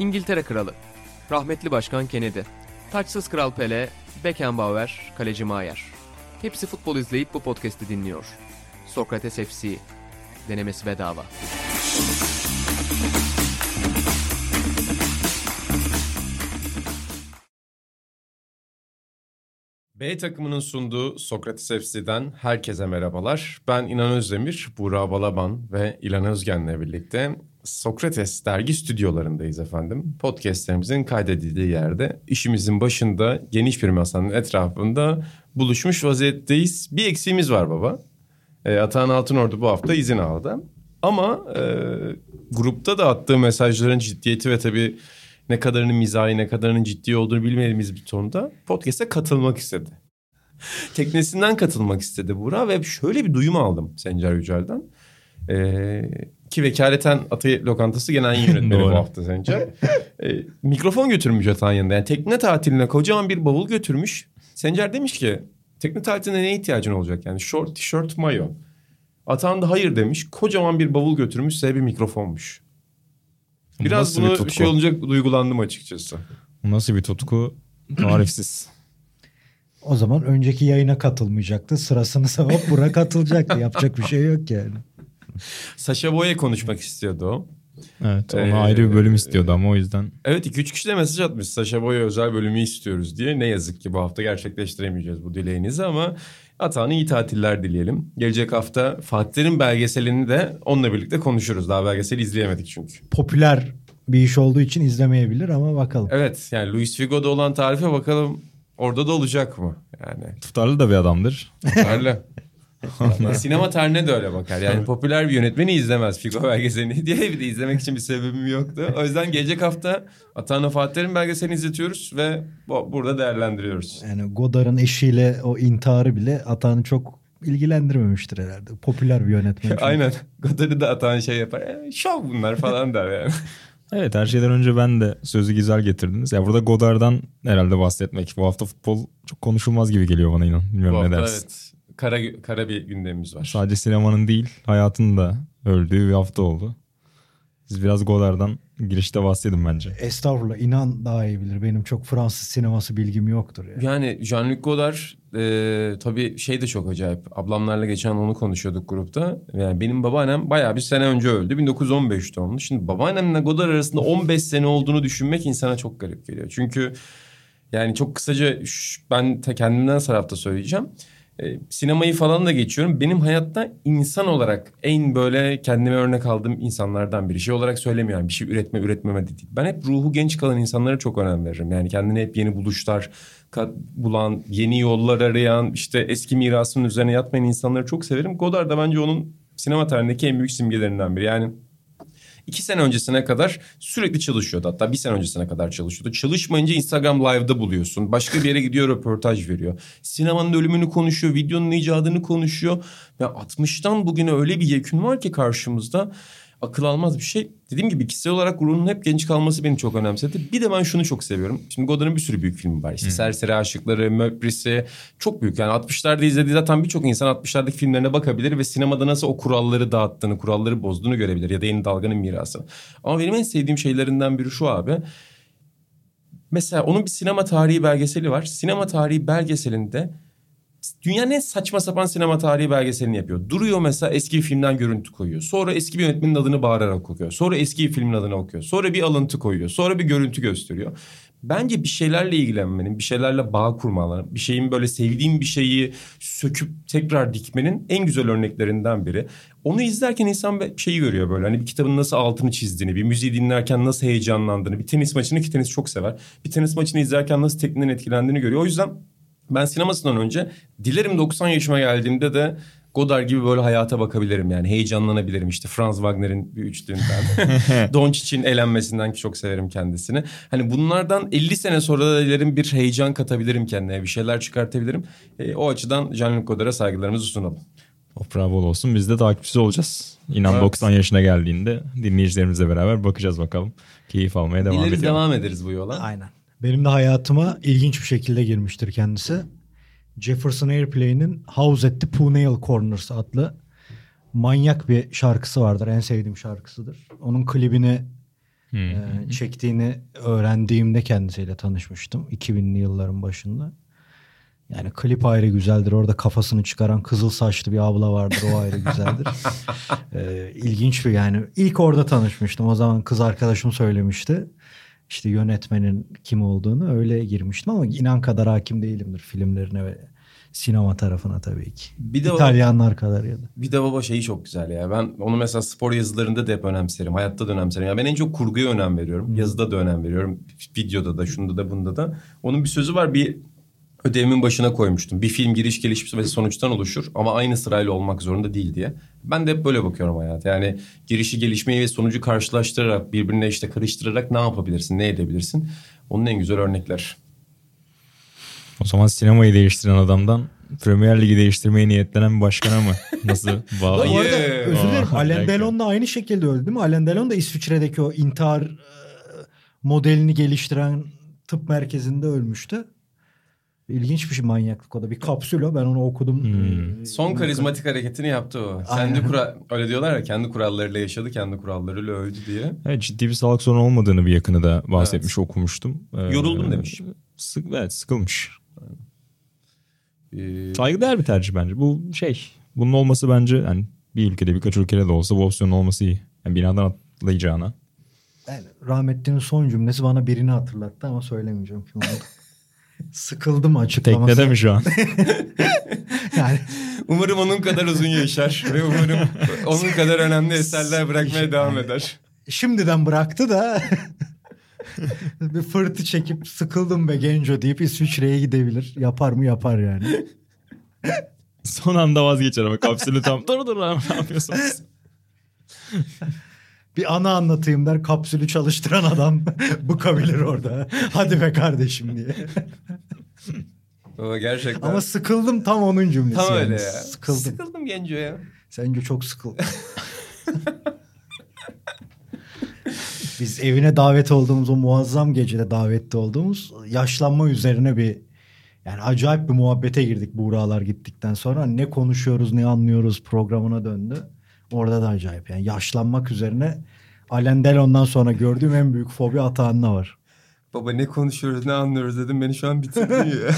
İngiltere Kralı, rahmetli Başkan Kennedy, taçsız Kral Pele, Beckenbauer, Kaleci Maier. Hepsi futbol izleyip bu podcast'i dinliyor. Sokrates FC, denemesi bedava. B takımının sunduğu Sokrates FC'den herkese merhabalar. Ben İnan Özdemir, Buğra Balaban ve İlan Özgen'le birlikte Sokrates dergi stüdyolarındayız efendim. Podcastlerimizin kaydedildiği yerde işimizin başında geniş bir masanın etrafında buluşmuş vaziyetteyiz. Bir eksiğimiz var baba. E, Atahan Altınordu bu hafta izin aldı. Ama e, grupta da attığı mesajların ciddiyeti ve tabii ne kadarının mizahi ne kadarının ciddi olduğunu bilmediğimiz bir tonda podcast'e katılmak istedi. Teknesinden katılmak istedi Buğra ve şöyle bir duyum aldım Sencer Yücel'den. Ee, ki vekaleten Atı Lokantası genel yayın yönetmeni bu hafta Sencer. Ee, mikrofon götürmüş Atağın yanında. Yani tekne tatiline kocaman bir bavul götürmüş. Sencer demiş ki tekne tatiline ne ihtiyacın olacak? Yani short, tişört, mayo. Atağın da hayır demiş. Kocaman bir bavul götürmüş size bir mikrofonmuş. Biraz Nasıl bunu bir tutku? şey olunca duygulandım açıkçası. Nasıl bir tutku? Tarifsiz. O zaman önceki yayına katılmayacaktı. Sırasını sevap bura katılacaktı. Yapacak bir şey yok yani. Saşa Boye konuşmak istiyordu o. Evet ona Ee, ayrı bir bölüm istiyordu ama o yüzden. Evet 2-3 kişi de mesaj atmış. Saşa Boye özel bölümü istiyoruz diye. Ne yazık ki bu hafta gerçekleştiremeyeceğiz bu dileğinizi ama Atahan'a iyi tatiller dileyelim. Gelecek hafta Fatih'in belgeselini de onunla birlikte konuşuruz. Daha belgeseli izleyemedik çünkü. Popüler bir iş olduğu için izlemeyebilir ama bakalım. Evet yani Luis Figo'da olan tarife bakalım orada da olacak mı? Yani Tutarlı da bir adamdır. öyle. Sinema tarihine de öyle bakar. Yani popüler bir yönetmeni izlemez Figo belgeselini diye bir de izlemek için bir sebebim yoktu. O yüzden gelecek hafta Atahan'a Fatih'in belgeselini izletiyoruz ve bu, burada değerlendiriyoruz. Yani Godard'ın eşiyle o intiharı bile Atan'ı çok ilgilendirmemiştir herhalde. Popüler bir yönetmen. Aynen. Godard'ı da Atahan şey yapar. E, şov bunlar falan der yani. Evet her şeyden önce ben de sözü güzel getirdiniz. Ya burada Godard'dan herhalde bahsetmek. Bu hafta futbol çok konuşulmaz gibi geliyor bana inan. Bu Bilmiyorum ne hafta dersin. evet. Kara, kara bir gündemimiz var. Sadece sinemanın değil hayatın da öldüğü bir hafta oldu. Siz biraz Godard'dan girişte bahsedin bence. Estağfurullah inan daha iyi bilir. Benim çok Fransız sineması bilgim yoktur. Yani. Yani Jean-Luc Godard e, tabii şey de çok acayip. Ablamlarla geçen onu konuşuyorduk grupta. Yani benim babaannem bayağı bir sene önce öldü. 1915 doğumlu. Şimdi babaannemle Godard arasında 15 sene olduğunu düşünmek insana çok garip geliyor. Çünkü yani çok kısaca ben kendimden tarafta söyleyeceğim. E, sinemayı falan da geçiyorum. Benim hayatta insan olarak en böyle kendime örnek aldığım insanlardan biri. Şey olarak söylemiyorum. Bir şey üretme üretmeme de değil. Ben hep ruhu genç kalan insanlara çok önem veririm. Yani kendine hep yeni buluşlar bulan, yeni yollar arayan, işte eski mirasının üzerine yatmayan insanları çok severim. Godard da bence onun sinema tarihindeki en büyük simgelerinden biri. Yani İki sene öncesine kadar sürekli çalışıyordu. Hatta bir sene öncesine kadar çalışıyordu. Çalışmayınca Instagram Live'da buluyorsun. Başka bir yere gidiyor röportaj veriyor. Sinemanın ölümünü konuşuyor. Videonun icadını konuşuyor. Ve 60'tan bugüne öyle bir yekün var ki karşımızda. Akıl almaz bir şey. Dediğim gibi kişisel olarak ruhunun hep genç kalması beni çok önemsedi. Bir de ben şunu çok seviyorum. Şimdi Godard'ın bir sürü büyük filmi var. İşte Serseri Aşıkları, Möprisi. Çok büyük. Yani 60'larda izlediği zaten birçok insan 60'lardaki filmlerine bakabilir ve sinemada nasıl o kuralları dağıttığını, kuralları bozduğunu görebilir. Ya da yeni dalganın mirası. Ama benim en sevdiğim şeylerinden biri şu abi. Mesela onun bir sinema tarihi belgeseli var. Sinema tarihi belgeselinde dünyanın en saçma sapan sinema tarihi belgeselini yapıyor. Duruyor mesela eski bir filmden görüntü koyuyor. Sonra eski bir yönetmenin adını bağırarak okuyor. Sonra eski bir filmin adını okuyor. Sonra bir alıntı koyuyor. Sonra bir görüntü gösteriyor. Bence bir şeylerle ilgilenmenin, bir şeylerle bağ kurmaların, bir şeyin böyle sevdiğin bir şeyi söküp tekrar dikmenin en güzel örneklerinden biri. Onu izlerken insan bir şeyi görüyor böyle. Hani bir kitabın nasıl altını çizdiğini, bir müziği dinlerken nasıl heyecanlandığını, bir tenis maçını ki tenis çok sever. Bir tenis maçını izlerken nasıl tekniğinden etkilendiğini görüyor. O yüzden ben sinemasından önce dilerim 90 yaşıma geldiğimde de Godard gibi böyle hayata bakabilirim yani heyecanlanabilirim işte Franz Wagner'in bir üçlüğünden Doncic'in elenmesinden ki çok severim kendisini. Hani bunlardan 50 sene sonra da dilerim bir heyecan katabilirim kendine bir şeyler çıkartabilirim. E, o açıdan Jean-Luc Godard'a saygılarımızı sunalım. Toprağı bol olsun. Biz de takipçisi olacağız. İnan Evet. 90 yaşına geldiğinde dinleyicilerimizle beraber bakacağız bakalım. Keyif almaya devam edelim. devam ederiz bu yola. Aynen. Benim de hayatıma ilginç bir şekilde girmiştir kendisi. Jefferson Airplane'in House at the Punale Corners adlı manyak bir şarkısı vardır. En sevdiğim şarkısıdır. Onun klibini Ee, çektiğini öğrendiğimde kendisiyle tanışmıştım 2000'li yılların başında. Yani klip ayrı güzeldir. Orada kafasını çıkaran kızıl saçlı bir abla vardır. O ayrı güzeldir. ee, ilginç bir yani. ilk orada tanışmıştım. O zaman kız arkadaşım söylemişti. İşte yönetmenin kim olduğunu öyle girmiştim ama inan kadar hakim değilimdir filmlerine ve sinema tarafına tabii ki. Bir de o- İtalyanlar kadar ya da. Bir de baba şeyi çok güzel ya. Ben onu mesela spor yazılarında da hep önemserim. Hayatta da önemserim. Ya ben en çok kurguya önem veriyorum. Yazıda da önem veriyorum. Videoda da, şunda da, bunda da. Onun bir sözü var. Bir ödevimin başına koymuştum. Bir film giriş, gelişmiş ve sonuçtan oluşur ama aynı sırayla olmak zorunda değil diye. Ben de hep böyle bakıyorum hayata. Yani girişi, gelişmeyi ve sonucu karşılaştırarak, birbirine işte karıştırarak ne yapabilirsin, ne edebilirsin? Onun en güzel örnekler. O zaman sinemayı değiştiren adamdan Premier Ligi değiştirmeyi niyetlenen bir başkana mı? Nasıl bağlı? Bu arada özür dilerim. Alain. Delon da aynı şekilde öldü değil mi? Alain Delon da İsviçre'deki o intihar e, modelini geliştiren tıp merkezinde ölmüştü. İlginç bir şey manyaklık o da. Bir kapsül o. Ben onu okudum. Hmm. Ee, Son karizmatik hareketini yaptı o. Aynen. Kendi kura öyle diyorlar ya kendi kurallarıyla yaşadı, kendi kurallarıyla öldü diye. Evet, ciddi bir sağlık sorunu olmadığını bir yakını da bahsetmiş okumuştum. Ee, Yoruldum demiş. Sık, evet sıkılmış. Ee, Saygıdeğer bir tercih bence. Bu şey bunun olması bence yani bir ülkede birkaç ülkede de olsa bu opsiyonun olması iyi. Yani binadan atlayacağına. Yani rahmetlinin son cümlesi bana birini hatırlattı ama söylemeyeceğim kim oldu. Sıkıldım açıklaması. Teknede mi şu an? Yani Umarım onun kadar uzun yaşar ve umarım onun kadar önemli eserler bırakmaya devam eder. şimdiden bıraktı da bir fırtı çekip sıkıldım be genco deyip İsviçre'ye gidebilir. Yapar mı yapar yani. Son anda vazgeçer ama kapsülü tam dur dur ne yapıyorsunuz? Bir ana anlatayım der kapsülü çalıştıran adam bıkabilir orada. Hadi be kardeşim diye. O gerçekten. Ama sıkıldım tam onun cümlesi. tam yani. öyle ya. Sıkıldım. Sıkıldım genco ya. Sence çok sıkıldım. Biz evine davet olduğumuz o muazzam gecede davetli olduğumuz yaşlanma üzerine bir yani acayip bir muhabbete girdik Buğralar gittikten sonra. Ne konuşuyoruz ne anlıyoruz programına döndü. Orada da acayip yani yaşlanmak üzerine Alain Delon'dan sonra gördüğüm en büyük fobi Atahan'la var. Baba ne konuşuyoruz ne anlıyoruz dedim beni şu an bitirdin ya.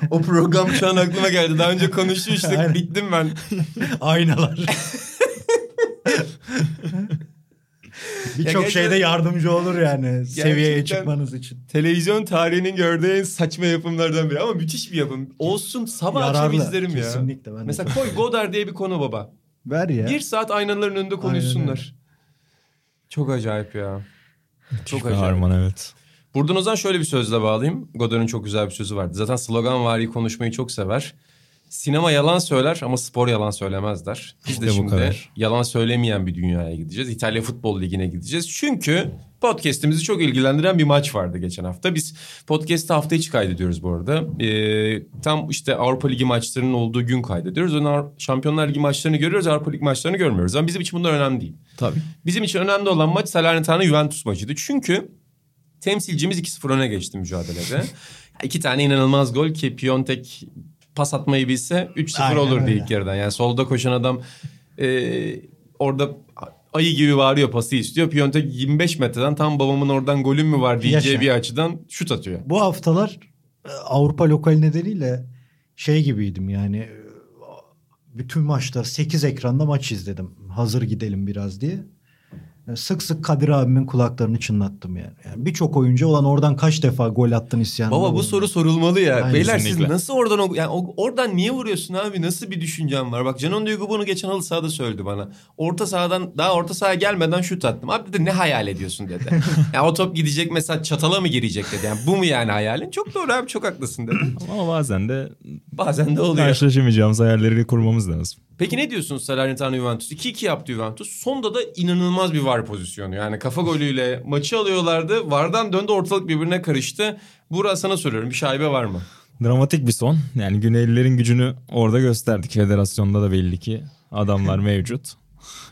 o program şu an aklıma geldi. Daha önce konuşmuştuk. Aynen. Bittim ben. Aynalar. Birçok gerçekten- şeyde yardımcı olur yani seviyeye çıkmanız için. Televizyon tarihinin gördüğü en saçma yapımlardan biri ama müthiş bir yapım. Olsun sabah akşam Yararlı. izlerim ya. Kesinlikle, ben Mesela koy Godard diye bir konu baba. Ver ya. Bir saat aynaların önünde konuşsunlar. Çok acayip ya. Çok acayip. Harman evet. Buradan o zaman şöyle bir sözle bağlayayım. Godard'ın çok güzel bir sözü vardı. Zaten sloganvari konuşmayı çok sever. Sinema yalan söyler ama spor yalan söylemez der. Biz İşte de şimdi kadar. yalan söylemeyen bir dünyaya gideceğiz. İtalya Futbol Ligi'ne gideceğiz. Çünkü podcast'imizi çok ilgilendiren bir maç vardı geçen hafta. Biz podcast'ı hafta içi kaydediyoruz bu arada. Ee, tam işte Avrupa Ligi maçlarının olduğu gün kaydediyoruz. Onlar Şampiyonlar Ligi maçlarını görüyoruz, Avrupa Ligi maçlarını görmüyoruz. Ama bizim için bunlar önemli değil. Tabii. Bizim için önemli olan maç Salernitana Juventus maçıydı. Çünkü temsilcimiz 2-0 öne geçti mücadelede. İki tane inanılmaz gol ki Piontek pas atmayı bilse 3-0 Aynen olurdu öyle. ilk yarıdan. Yani solda koşan adam e, orada ayı gibi bağırıyor pası istiyor. Piontek 25 metreden tam babamın oradan golüm mü var diyeceği Yaşa. bir açıdan şut atıyor. Bu haftalar e, Avrupa lokal nedeniyle şey gibiydim yani e, bütün maçlar 8 ekranda maç izledim. Hazır gidelim biraz diye. E, Sık sık Kadir abimin kulaklarını çınlattım yani. yani Birçok oyuncu olan oradan kaç defa gol attın isyanı. Baba bu soru sorulmalı ya. Aynen, Beyler siz kesinlikle. nasıl oradan o- yani oradan niye vuruyorsun abi? Nasıl bir düşüncen var? Bak Canon Duygu bunu geçen halı sahada söyledi bana. Orta sahadan daha orta sahaya gelmeden şut attım. Abi dedi ne hayal ediyorsun dedi. ya o top gidecek mesela çatala mı girecek dedi. Yani bu mu yani hayalin? Çok doğru abi çok haklısın dedi. Ama bazen de Bazen de oluyor. karşılaşamayacağımız hayalleri kurmamız lazım. Peki ne diyorsunuz Salernitana Juventus? 2-2 yaptı Juventus. Sonda da inanılmaz bir var pozisyonu. Yani kafa golüyle maçı alıyorlardı. Vardan döndü ortalık birbirine karıştı. Burak sana soruyorum bir şaibe var mı? Dramatik bir son. Yani Güneylilerin gücünü orada gösterdik. Federasyonda da belli ki adamlar mevcut.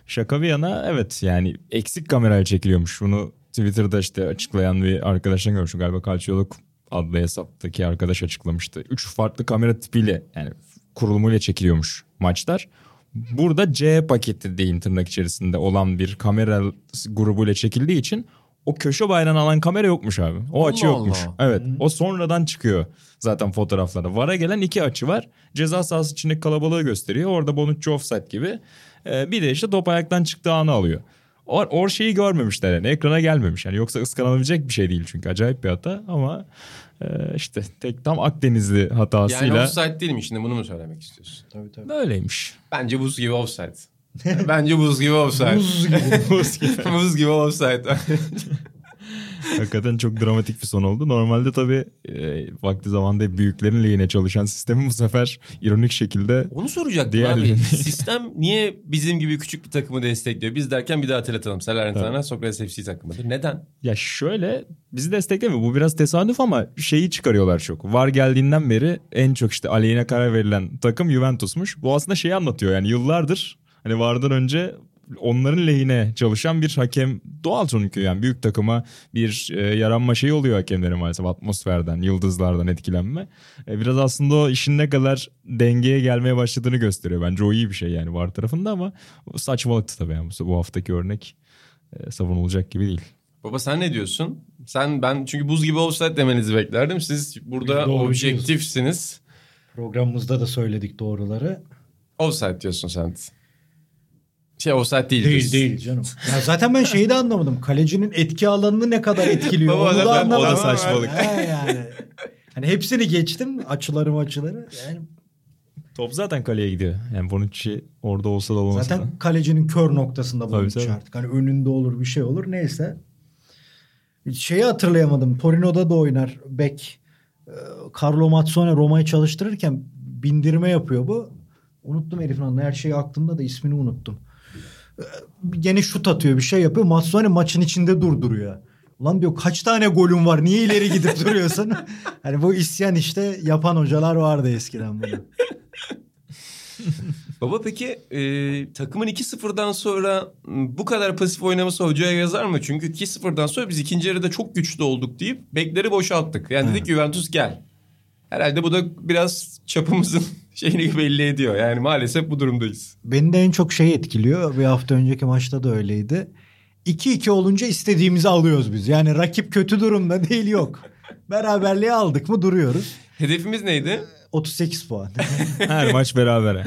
Şaka bir yana evet yani eksik kamerayla çekiliyormuş. Bunu Twitter'da işte açıklayan bir arkadaştan görmüştüm. Galiba Kalçiyoluk adlı hesaptaki arkadaş açıklamıştı. Üç farklı kamera tipiyle yani kurulumuyla çekiliyormuş maçlar. Burada C paketi deyin tırnak içerisinde olan bir kamera grubuyla çekildiği için o köşe bayrağını alan kamera yokmuş abi. O açı Allah yokmuş. Allah. Evet o sonradan çıkıyor zaten fotoğraflarda. VAR'a gelen iki açı var. Ceza sahası içindeki kalabalığı gösteriyor. Orada Bonucci offside gibi. Ee, bir de işte top ayaktan çıktığı anı alıyor. O, o şeyi görmemişler yani ekrana gelmemiş. Yani yoksa ıskanılabilecek bir şey değil çünkü acayip bir hata ama e, işte tek tam Akdenizli Yani hatasıyla offside değil mi şimdi bunu mu söylemek istiyorsun? Tabii tabii. böyleymiş. Bence buz gibi offside. Bence buz gibi offside. Buz gibi. Buz gibi. buz gibi offside. Hakikaten çok dramatik bir son oldu. Normalde tabii e, vakti zamanda büyüklerin lehine çalışan sistemi bu sefer ironik şekilde Onu soracaktım Diğerlerini- abi. Sistem niye bizim gibi küçük bir takımı destekliyor? Biz derken bir daha hatırlatalım. Salernitana Sokrates FC takımıdır. Neden? Ya şöyle bizi desteklemiyor. Bu biraz tesadüf ama şeyi çıkarıyorlar çok. Var geldiğinden beri en çok işte aleyhine karar verilen takım Juventus'muş. Bu aslında şeyi anlatıyor yani yıllardır hani vardan önce onların lehine çalışan bir hakem doğal çünkü yani büyük takıma bir e, yaranma şeyi oluyor hakemlerin maalesef atmosferden, yıldızlardan etkilenme. E, biraz aslında o işin ne kadar dengeye gelmeye başladığını gösteriyor. Bence o iyi bir şey yani var tarafında ama saçmalıktı tabii yani bu, bu haftaki örnek e, savunulacak gibi değil. Baba sen ne diyorsun? Sen ben çünkü buz gibi offside demenizi beklerdim. Siz burada doğru objektifsiniz. Programımızda da söyledik doğruları. Offside diyorsun sen. Şey offside değil. Değil diyorsun. değil canım. Ya zaten ben şeyi de anlamadım. Kalecinin etki alanını ne kadar etkiliyor. Baba Onu da o da anlamadım. saçmalık. He yani. Hani hepsini geçtim. Açıları açıları. Yani Top zaten kaleye gidiyor. Yani Bonucci orada olsa da olmasa da. zaten kalecinin kör noktasında Tabii, bulmuş tabii. artık. Hani önünde olur bir şey olur. Neyse. Şeyi hatırlayamadım. Torino'da da oynar. Bek. Ee, Carlo Mazzone Roma'yı çalıştırırken bindirme yapıyor bu. Unuttum herifin adını. Her şeyi aklımda da ismini unuttum. Gene şut atıyor bir şey yapıyor. Mazzone maçın içinde durduruyor. Ulan diyor kaç tane golün var niye ileri gidip duruyorsun? hani bu isyan işte yapan hocalar vardı eskiden bunu. Baba peki e, takımın 2-0'dan sonra bu kadar pasif oynaması hocaya yazar mı? Çünkü 2-0'dan sonra biz ikinci yarıda çok güçlü olduk deyip bekleri boşalttık. Yani dedik ki Juventus gel. Herhalde bu da biraz çapımızın şeyini belli ediyor. Yani maalesef bu durumdayız. Beni de en çok şey etkiliyor. Bir hafta önceki maçta da öyleydi. 2-2 olunca istediğimizi alıyoruz biz. Yani rakip kötü durumda değil yok. Beraberliği aldık mı duruyoruz. Hedefimiz neydi? 38 puan. Her maç berabere.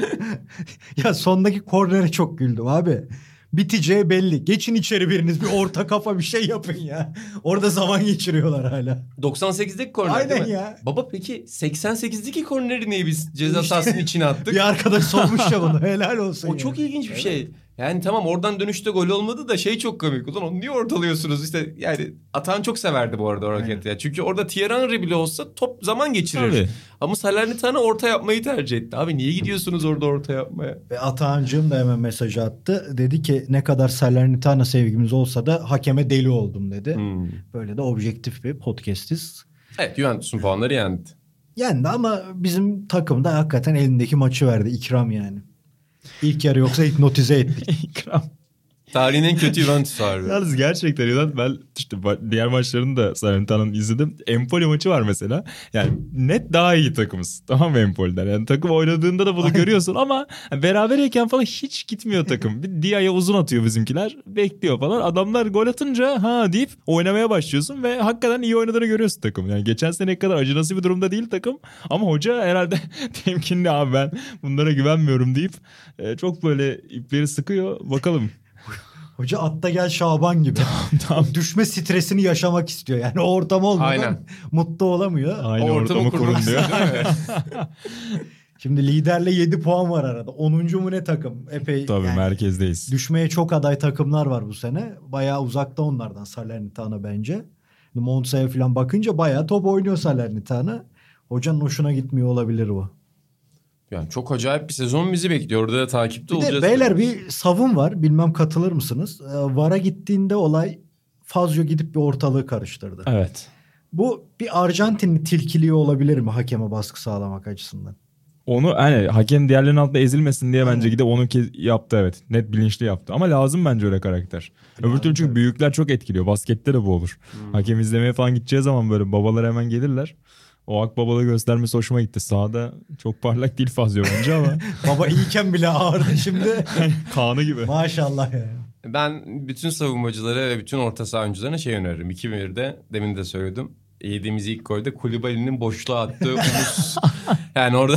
ya sondaki kornere çok güldüm abi. Biteceği belli. Geçin içeri biriniz bir orta kafa bir şey yapın ya. Orada zaman geçiriyorlar hala. 98'deki korner Aynen değil mi? ya. Baba peki 88'deki korneri niye biz ceza sahasının içine attık? Bir arkadaş sormuş ya bunu. Helal olsun. O ya. çok ilginç bir şey. Yani tamam oradan dönüşte gol olmadı da şey çok komik. Ulan onu niye ortalıyorsunuz? İşte yani Atan çok severdi bu arada o hareketi. ya. Çünkü orada Thierry Henry bile olsa top zaman geçirir. Tabii. Ama Salernitana orta yapmayı tercih etti. Abi niye gidiyorsunuz orada orta yapmaya? Ve Atahancığım da hemen mesaj attı. Dedi ki ne kadar Salernitana sevgimiz olsa da hakeme deli oldum dedi. Hmm. Böyle de objektif bir podcastiz. Evet Juventus'un puanları yendi. Yendi ama bizim takım da hakikaten elindeki maçı verdi. İkram yani. İlk yarı yoksa hipnotize ettik. İkram. Tarihin en kötü Juventus harbi. Yalnız gerçekten Yunan ben işte diğer maçlarını da Salernitano'nun izledim. Empoli maçı var mesela. Yani net daha iyi takımız. Tamam mı Empoli'den? Yani takım oynadığında da bunu görüyorsun ama berabereyken falan hiç gitmiyor takım. Bir Dia'ya uzun atıyor bizimkiler. Bekliyor falan. Adamlar gol atınca ha deyip oynamaya başlıyorsun ve hakikaten iyi oynadığını görüyorsun takım. Yani geçen sene kadar acınası bir durumda değil takım. Ama hoca herhalde temkinli abi ben bunlara güvenmiyorum deyip e, çok böyle ipleri sıkıyor. Bakalım. Hoca atta gel Şaban gibi. tamam. Düşme stresini yaşamak istiyor. Yani o ortam olmadan Aynen. mutlu olamıyor. Aynı O ortamı kurun diyor. Şimdi liderle 7 puan var arada. 10. mu ne takım? Epey Tabii yani merkezdeyiz. düşmeye çok aday takımlar var bu sene. Bayağı uzakta onlardan Salernitana bence. Monza'ya falan bakınca bayağı top oynuyor Salernitana. Hocanın hoşuna gitmiyor olabilir bu. Yani çok acayip bir sezon bizi bekliyor. Orada da takipte Bir de olacağız. beyler bir savun var. Bilmem katılır mısınız? Ee, VAR'a gittiğinde olay Fazio gidip bir ortalığı karıştırdı. Evet. Bu bir Arjantinli tilkiliği olabilir mi hakeme baskı sağlamak açısından? Onu hani hakem diğerlerinin altında ezilmesin diye bence gidip onu yaptı evet. Net bilinçli yaptı. Ama lazım bence öyle karakter. Öbür türlü çünkü büyükler çok etkiliyor. Baskette de bu olur. Hakem izlemeye falan gideceği zaman böyle babalar hemen gelirler. O akbabalığı göstermesi hoşuma gitti. Sağda çok parlak değil Fazio bence ama Baba iyiken bile ağırdı şimdi. Kaan'ı gibi. Maşallah ya. Ben bütün savunmacılara ve bütün orta saha oyuncularına şey öneririm. 2-1'de demin de söyledim. Yediğimiz ilk golde Kulübali'nin boşluğa attığı omuz. yani orada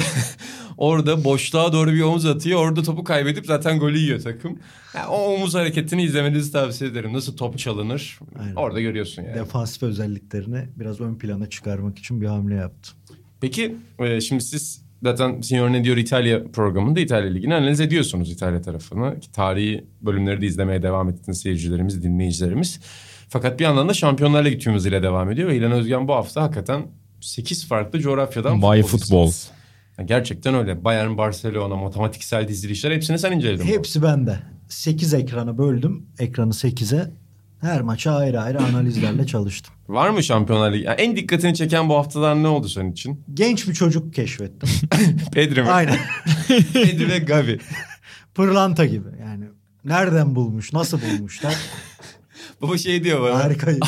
orada boşluğa doğru bir omuz atıyor. Orada topu kaybedip zaten golü yiyor takım. Yani o omuz hareketini izlemenizi tavsiye ederim. Nasıl top çalınır Aynen. orada görüyorsun yani. Defansif özelliklerini biraz ön plana çıkarmak için bir hamle yaptı. Peki e, şimdi siz zaten Signor Ne Diyor İtalya programında İtalya Ligi'ni analiz ediyorsunuz İtalya tarafını. Ki tarihi bölümleri de izlemeye devam ettiniz seyircilerimiz, dinleyicilerimiz. Fakat bir yandan da Şampiyonlar Ligi tüm hızıyla devam ediyor. Ve İlhan Özgen bu hafta hakikaten 8 farklı coğrafyadan Bay futbol futbol. Yani gerçekten öyle. Bayern, Barcelona, matematiksel dizilişler hepsini sen inceledin. Hepsi bende. 8 ekranı böldüm. Ekranı 8'e. Her maça ayrı ayrı analizlerle çalıştım. Var mı Şampiyonlar Ligi? Yani en dikkatini çeken bu haftalar ne oldu senin için? Genç bir çocuk keşfettim. Pedri mi? Aynen. Pedri ve Gavi. Pırlanta gibi yani. Nereden bulmuş, nasıl bulmuşlar? Baba şey diyor bana. Harikayız.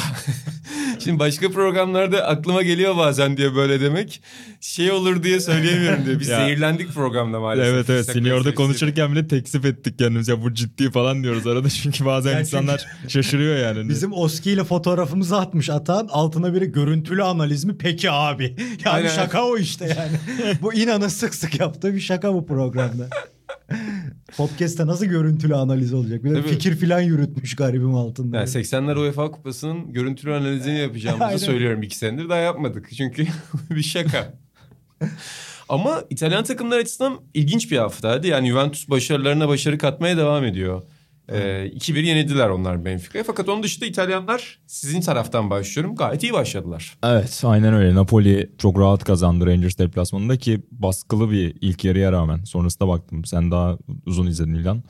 Şimdi başka programlarda aklıma geliyor bazen diye böyle demek. Şey olur diye söyleyemiyorum diyor. Biz Ya. zehirlendik programda maalesef. Evet evet seniorda konuşurken bile teksif ettik kendimize. Ya bu ciddi falan diyoruz arada çünkü bazen Yani insanlar şaşırıyor yani. Bizim Oski ile fotoğrafımızı atmış atan altına biri görüntülü analiz mi? Peki abi. Yani Aynen. şaka o işte yani. bu inanın sık sık yaptığı bir şaka bu programda. Podcast'te nasıl görüntülü analiz olacak? Bir de Tabii. fikir filan yürütmüş garibim altında. Yani 80'ler UEFA Kupası'nın görüntülü analizini yapacağımızı söylüyorum iki senedir daha yapmadık. Çünkü bir şaka. Ama İtalyan takımlar açısından ilginç bir haftaydı. Yani Juventus başarılarına başarı katmaya devam ediyor. Ee, 2-1 yenildiler onlar Benfica'ya. Fakat onun dışında İtalyanlar sizin taraftan başlıyorum. Gayet iyi başladılar. Evet aynen öyle. Napoli çok rahat kazandı Rangers deplasmanında ki baskılı bir ilk yarıya rağmen. Sonrasında baktım sen daha uzun izledin İlhan.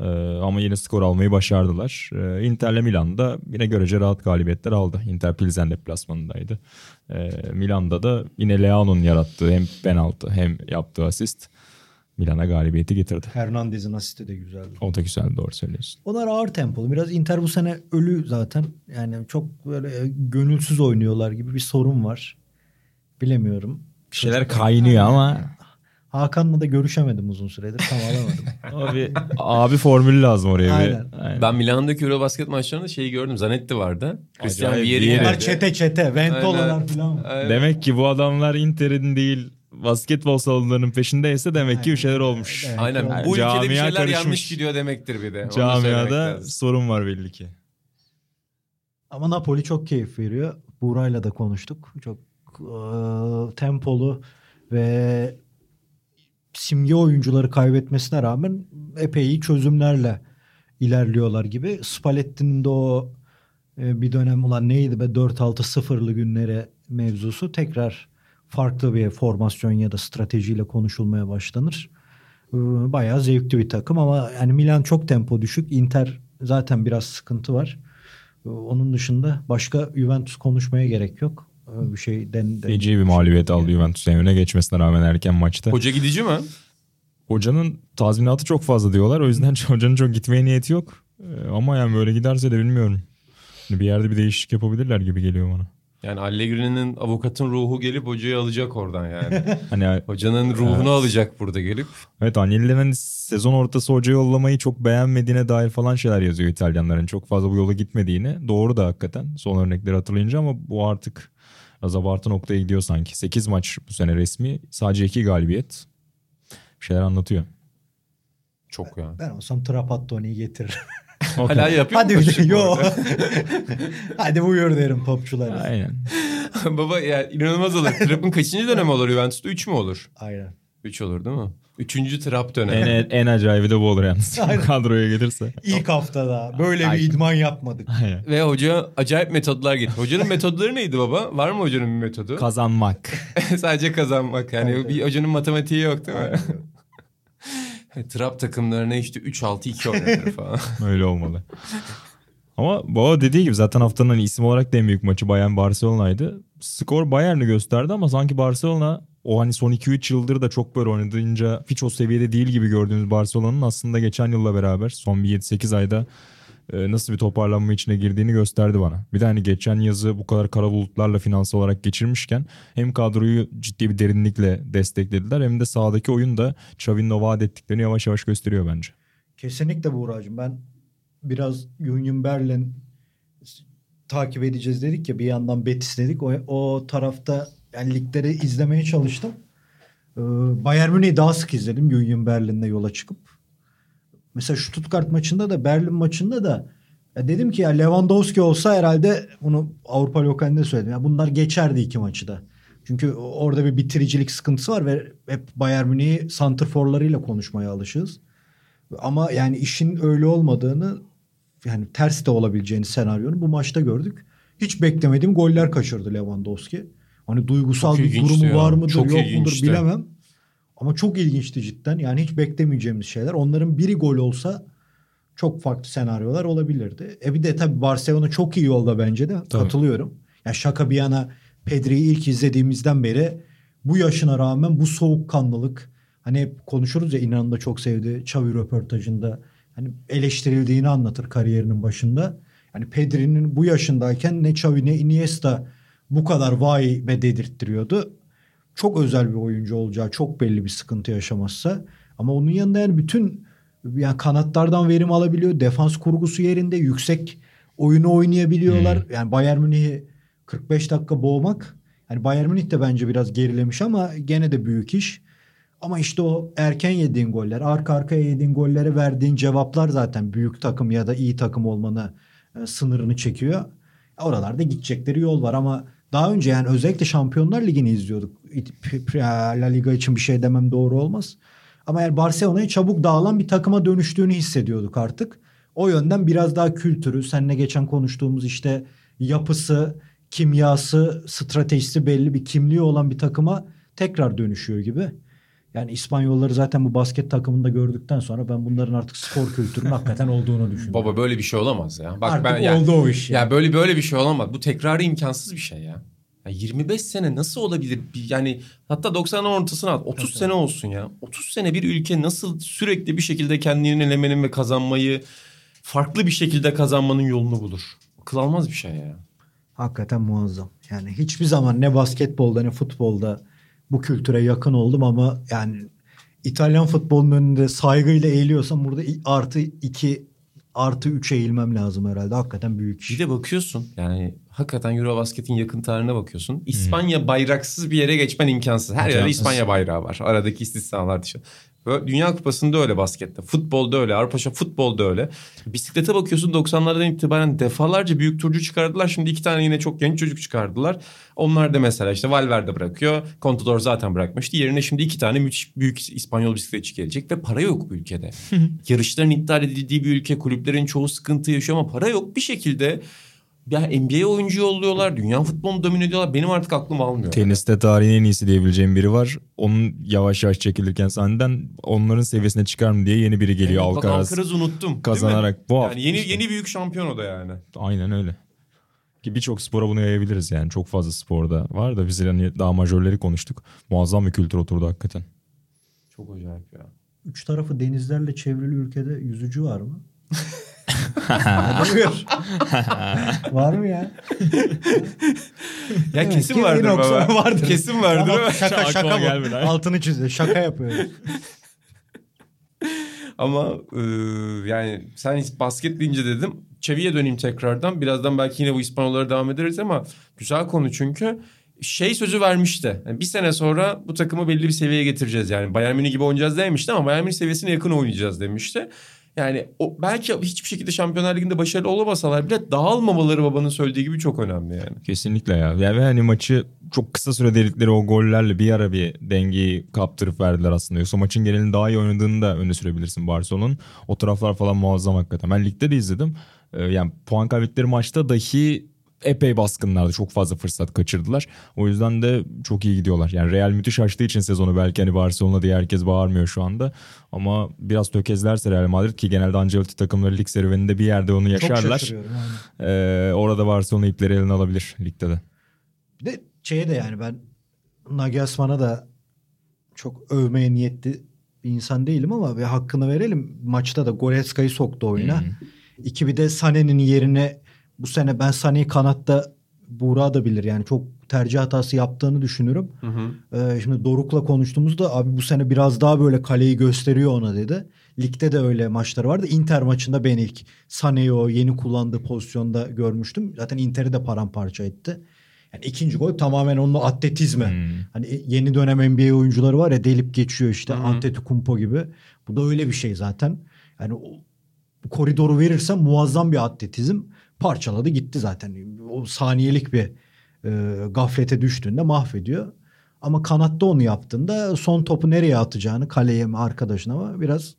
Ee, ama yine skor almayı başardılar. Ee, Inter'le Milan'da yine görece rahat galibiyetler aldı. Inter Pilsen deplasmanındaydı. Ee, Milan'da da yine Leao'nun yarattığı hem penaltı hem yaptığı asist Milan'a galibiyeti getirdi. Hernandez'in asisti de güzeldi. O da güzel doğru söylüyorsun. Onlar ağır tempolu. Biraz Inter bu sene ölü zaten. Yani çok böyle e, gönülsüz oynuyorlar gibi bir sorun var. Bilemiyorum. Bir şeyler kaynıyor ama Hakan'la da görüşemedim uzun süredir. Tam alamadım. abi, abi formülü lazım oraya bir. Aynen. Aynen. Ben Milan'daki Eurobasket maçlarında şeyi gördüm. Zanetti vardı. Christian Vieri. Bunlar çete çete. Ventololar Aynen. falan. Aynen. Demek ki bu adamlar Inter'in değil basketbol salonlarının peşindeyse demek ki bir şeyler olmuş. Evet. Aynen. Yani Bu ülkede bir şeyler yanlış karışmış. gidiyor demektir bir de. Onu Camiada sorun var belli ki. Ama Napoli çok keyif veriyor. Buğra'yla da konuştuk. Çok e, tempolu ve simge oyuncuları kaybetmesine rağmen epey iyi çözümlerle ilerliyorlar gibi. Spalletti'nin de o e, bir dönem ulan neydi be 4-6-0'lı günlere mevzusu tekrar farklı bir formasyon ya da stratejiyle konuşulmaya başlanır. E, Bayağı zevkli bir takım ama yani Milan çok tempo düşük. Inter zaten biraz sıkıntı var. E, Onun dışında başka Juventus konuşmaya gerek yok. E, Bir şey den, den- Feci bir mağlubiyet aldı Juventus'un önüne geçmesine rağmen erken maçta. Hoca gidici mi? Hocanın tazminatı çok fazla diyorlar. O yüzden hocanın çok gitmeye niyeti yok. Ee, Ama yani böyle giderse de bilmiyorum. Bir yerde bir değişiklik yapabilirler gibi geliyor bana. Yani Allegri'nin avukatın ruhu gelip hocayı alacak oradan yani. Hani Hocanın ruhunu Evet. alacak burada gelip. evet Agnelli'nin hani sezon ortası hoca yollamayı çok beğenmediğine dair falan şeyler yazıyor İtalyanların. Çok fazla bu yola gitmediğini. Doğru da hakikaten son örnekleri hatırlayınca ama bu artık az abartı noktaya gidiyor sanki. 8 maç bu sene resmi. Sadece 2 galibiyet. Bir şeyler anlatıyor. Çok ya. Ben olsam Trapattoni'yi getiririm. Hala yapıyor Hadi bir koçluk yo. Hadi buyur derim topçulara. Aynen. Baba ya inanılmaz olur. Trapp'ın kaçıncı dönemi olur Juventus'ta? 3 mü olur? Aynen. 3 olur değil mi? Üçüncü trap dönemi. En, en acayibi de bu olur yalnız. Aynen. Kadroya gelirse. İlk haftada böyle Ay. bir idman yapmadık. Aynen. Ve hoca acayip metodlar getirdi. Hocanın metodları neydi baba? Var mı hocanın bir metodu? Kazanmak. Sadece kazanmak. Yani Evet, bir hocanın matematiği yok değil mi? Trap takımlarına işte 3-6-2 oynatır falan. Öyle olmalı. Ama Baba dediği gibi zaten haftanın hani isim olarak da en büyük maçı Bayern Barcelona'ydı. Skor Bayern'i gösterdi ama sanki Barcelona o hani son 2-3 yıldır da çok böyle oynadığınca hiç o seviyede değil gibi gördüğümüz Barcelona'nın aslında geçen yılla beraber son bir 7-8 ayda nasıl bir toparlanma içine girdiğini gösterdi bana. Bir de hani geçen yazı bu kadar kara bulutlarla finansal olarak geçirmişken hem kadroyu ciddi bir derinlikle desteklediler hem de sahadaki oyun da Xavi'nin vaat ettiklerini yavaş yavaş gösteriyor bence. Kesinlikle Buğra'cığım. Ben biraz Union Berlin takip edeceğiz dedik ya bir yandan Betis dedik. O, o tarafta yani ligleri izlemeye çalıştım. Ee, Bayern Münih'i daha sık izledim Union Berlin'de yola çıkıp. Mesela Stuttgart maçında da Berlin maçında da ya dedim ki ya Lewandowski olsa herhalde bunu Avrupa lokalinde söyledim. Ya bunlar geçerdi iki maçı da. Çünkü orada bir bitiricilik sıkıntısı var ve hep Bayern Münih'i santrforlarıyla konuşmaya alışığız. Ama yani işin öyle olmadığını yani ters de olabileceğini senaryonu bu maçta gördük. Hiç beklemediğim goller kaçırdı Lewandowski. Hani duygusal Çok bir durumu ya. var mıdır Çok yok mudur bilemem. Ama çok ilginçti cidden. Yani hiç beklemeyeceğimiz şeyler. Onların biri gol olsa çok farklı senaryolar olabilirdi. E bir de tabii Barcelona çok iyi yolda bence de. Katılıyorum. Ya şaka bir yana Pedri'yi ilk izlediğimizden beri bu yaşına rağmen bu soğukkanlılık hani hep konuşuruz ya İnan'ın da çok sevdiği Xavi röportajında hani eleştirildiğini anlatır kariyerinin başında. Yani Pedri'nin bu yaşındayken ne Xavi ne Iniesta bu kadar vay be dedirttiriyordu. Çok özel bir oyuncu olacağı çok belli bir sıkıntı yaşamazsa. Ama onun yanında yani bütün yani kanatlardan verim alabiliyor. Defans kurgusu yerinde yüksek oyunu oynayabiliyorlar. Yani Bayern Münih'i 45 dakika boğmak. Yani Bayern Münih de bence biraz gerilemiş ama gene de büyük iş. Ama işte o erken yediğin goller, arka arkaya yediğin gollere verdiğin cevaplar zaten büyük takım ya da iyi takım olmanı e, sınırını çekiyor. Oralarda gidecekleri yol var ama daha önce yani özellikle Şampiyonlar Ligi'ni izliyorduk. La Liga için bir şey demem doğru olmaz. Ama yani Barcelona'yı çabuk dağılan bir takıma dönüştüğünü hissediyorduk artık. O yönden biraz daha kültürü, seninle geçen konuştuğumuz işte yapısı, kimyası, stratejisi belli bir kimliği olan bir takıma tekrar dönüşüyor gibi. Yani İspanyolları zaten bu basket takımında gördükten sonra ben bunların artık spor kültürünün hakikaten olduğunu düşünüyorum. Baba böyle bir şey olamaz ya. Bak Artık ben oldu o iş ya. ya böyle böyle bir şey olamaz. Bu tekrarı imkansız bir şey ya. Ya 25 sene nasıl olabilir? Yani hatta 90'ların ortasına at. 30 sene olsun ya. 30 sene bir ülke nasıl sürekli bir şekilde kendini elemenin ve kazanmayı farklı bir şekilde kazanmanın yolunu bulur. Akıl almaz bir şey ya. Hakikaten muazzam. Yani hiçbir zaman ne basketbolda ne futbolda bu kültüre yakın oldum ama yani İtalyan futbolunun önünde saygıyla eğiliyorsam burada artı iki artı üç eğilmem lazım herhalde. Hakikaten büyük Bir iş. de bakıyorsun yani hakikaten Eurobasket'in yakın tarihine bakıyorsun. İspanya bayraksız bir yere geçmen imkansız. Her yerde. İspanya bayrağı var. Aradaki istisnalar dışı. Böyle Dünya Kupası'nda öyle baskette. Futbolda öyle. Avrupa futbolda öyle. Bisiklete bakıyorsun 90'lardan itibaren defalarca büyük turcu çıkardılar. Şimdi iki tane yine çok genç çocuk çıkardılar. Onlar da mesela işte Valverde bırakıyor. Contador zaten bırakmıştı. Yerine şimdi iki tane müthiş büyük İspanyol bisikletçi gelecek ve para yok bu ülkede. Yarışların iptal edildiği bir ülke. Kulüplerin çoğu sıkıntı yaşıyor ama para yok. Bir şekilde ya NBA oyuncu yolluyorlar. Dünya futbolunu domine ediyorlar. Benim artık aklım almıyor. Teniste tarihin en iyisi diyebileceğim biri var. Onun yavaş yavaş çekilirken sahiden onların seviyesine çıkar mı diye yeni biri geliyor Evet, bak Alcaraz. Alcaraz'ı unuttum. kazanarak bu Yani yeni işte. yeni büyük şampiyon o da yani. Aynen öyle. Ki birçok spora bunu yayabiliriz yani. Çok fazla sporda var da biz hani daha majörleri konuştuk. Muazzam bir kültür oturdu hakikaten. Çok acayip ya. Üç tarafı denizlerle çevrili ülkede yüzücü var mı? Buyur. var mı ya? Ya kesin vardır baba. vardır. Kesin vardır Ama şaka şaka bu. Altını çiziyor. Şaka yapıyoruz. Ama e, yani sen basket deyince dedim. Çeviye döneyim tekrardan. Birazdan belki yine bu İspanyollara devam ederiz ama güzel konu çünkü şey sözü vermişti. Yani bir sene sonra bu takımı belli bir seviyeye getireceğiz. Yani Bayern Münih gibi oynayacağız demişti ama Bayern Münih seviyesine yakın oynayacağız demişti. Yani o belki hiçbir şekilde Şampiyonlar Ligi'nde başarılı olamasalar bile dağılmamaları babanın söylediği gibi çok önemli yani. Kesinlikle ya. ya. Ve hani maçı çok kısa sürede dedikleri o gollerle bir ara bir dengeyi kaptırıp verdiler aslında. Yoksa maçın genelini daha iyi oynadığını da öne sürebilirsin Barcelona'nın. O taraflar falan muazzam hakikaten. Ben ligde de izledim. Ee, yani puan kaybettikleri maçta dahi epey baskınlardı. Çok fazla fırsat kaçırdılar. O yüzden de çok iyi gidiyorlar. Yani Real müthiş açtığı için sezonu belki hani Barcelona diye herkes bağırmıyor şu anda. Ama biraz tökezlerse Real Madrid ki genelde Ancelotti takımları lig serüveninde bir yerde onu yaşarlar. Ee, orada Barcelona ipleri eline alabilir ligde de. Bir de şeye de yani ben Nagelsmann'a da çok övmeye niyetli bir insan değilim ama ve hakkını verelim. Maçta da Goretzka'yı soktu oyuna. İki bir de Sané'nin yerine bu sene ben Sané'yi kanatta Buğra da bilir yani çok tercih hatası yaptığını düşünürüm. Hı hı. Ee, şimdi Doruk'la konuştuğumuzda abi bu sene biraz daha böyle kaleyi gösteriyor ona dedi. Ligde de öyle maçları vardı. Inter maçında ben ilk Sané'yi o yeni kullandığı pozisyonda görmüştüm. Zaten Inter'i de paramparça etti. Yani ikinci gol tamamen onun atletizmi. Hmm. Hani yeni dönem NBA oyuncuları var ya delip geçiyor işte hı. Antetokounmpo gibi. Bu da öyle bir şey zaten. Yani o koridoru verirsen muazzam bir atletizm parçaladı gitti zaten. O saniyelik bir e, gaflete düştüğünde mahvediyor. Ama kanatta onu yaptığında son topu nereye atacağını kaleye mi arkadaşına mı biraz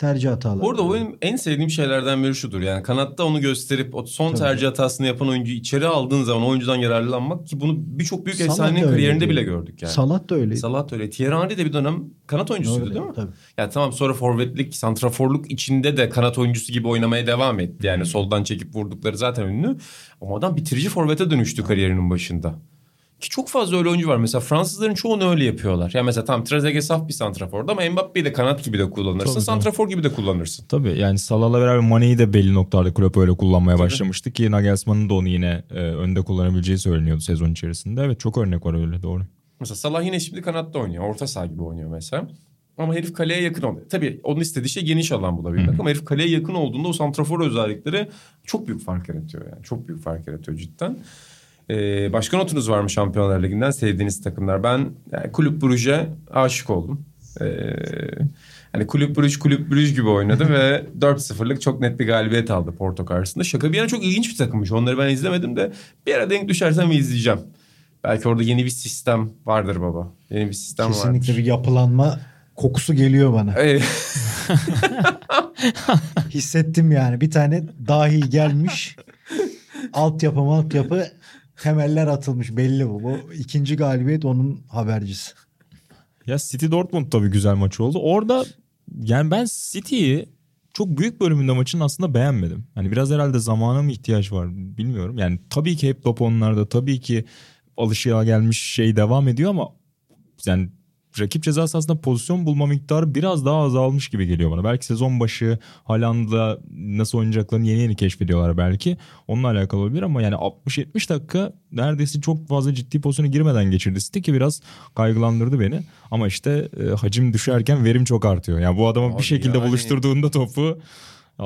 tercih hataları. Bu arada o benim en sevdiğim şeylerden biri şudur. Yani kanatta onu gösterip o son Tabii. tercih hatasını yapan oyuncuyu içeri aldığın zaman oyuncudan yararlanmak ki bunu birçok büyük Salah efsanenin kariyerinde bile gördük yani. Salah da öyle. Salah da öyle. Thierry Henry de bir dönem kanat oyuncusuydu Öyle, değil mi? Tabii. Yani tamam sonra forvetlik, santraforluk içinde de kanat oyuncusu gibi oynamaya devam etti. Yani soldan çekip vurdukları zaten ünlü. Ama adam bitirici forvete dönüştü kariyerinin başında. Ki çok fazla öyle oyuncu var. Mesela Fransızların çoğunu öyle yapıyorlar. Yani mesela tam Trezeguet saf bir santrafordu ama Mbappe'yi de kanat gibi de kullanırsın. Tabii, tabii. santrafor gibi de kullanırsın. Tabii yani Salah'la beraber Mane'yi de belli noktalarda kulüp öyle kullanmaya başlamıştı ki Nagelsmann'ın da onu yine e, önde kullanabileceği söyleniyordu sezon içerisinde. Evet çok örnek var öyle doğru. Mesela Salah yine şimdi kanatta oynuyor. Orta saha gibi oynuyor mesela. Ama herif kaleye yakın oluyor. Tabii onun istediği şey geniş alan bulabilmek. Ama herif kaleye yakın olduğunda o santrafor özellikleri çok büyük fark yaratıyor yani. Çok büyük fark yaratıyor cidden. Ee, başka notunuz var mı Şampiyonlar Ligi'nden sevdiğiniz takımlar? Ben yani Kulüp Brugge'e aşık oldum. Ee, hani Kulüp Brugge Kulüp Brugge gibi oynadı ve 4-0'lık çok net bir galibiyet aldı Porto karşısında. Şaka bir yana çok ilginç bir takımmış. Onları ben izlemedim de bir ara denk düşersem izleyeceğim. Belki orada yeni bir sistem vardır baba. Yeni bir sistem Kesinlikle vardır. bir yapılanma kokusu geliyor bana. Hissettim yani. Bir tane dahi gelmiş. altyapı altyapı temeller atılmış belli bu. Bu ikinci galibiyet onun habercisi. Ya City Dortmund tabii güzel maç oldu. Orada yani ben City'yi çok büyük bölümünde maçın aslında beğenmedim. Hani biraz herhalde zamana mı ihtiyaç var bilmiyorum. Yani tabii ki hep top onlarda tabii ki alışığa gelmiş şey devam ediyor ama yani rakip ceza sahasında pozisyon bulma miktarı biraz daha azalmış gibi geliyor bana. Belki sezon başı Haaland'la nasıl oynayacaklarını yeni yeni keşfediyorlar belki. Onunla alakalı olabilir ama yani 60-70 dakika neredeyse çok fazla ciddi pozisyona girmeden geçirdi City ki biraz kaygılandırdı beni. Ama işte e, hacim düşerken verim çok artıyor. Yani bu adamı Abi bir şekilde yani- buluşturduğunda topu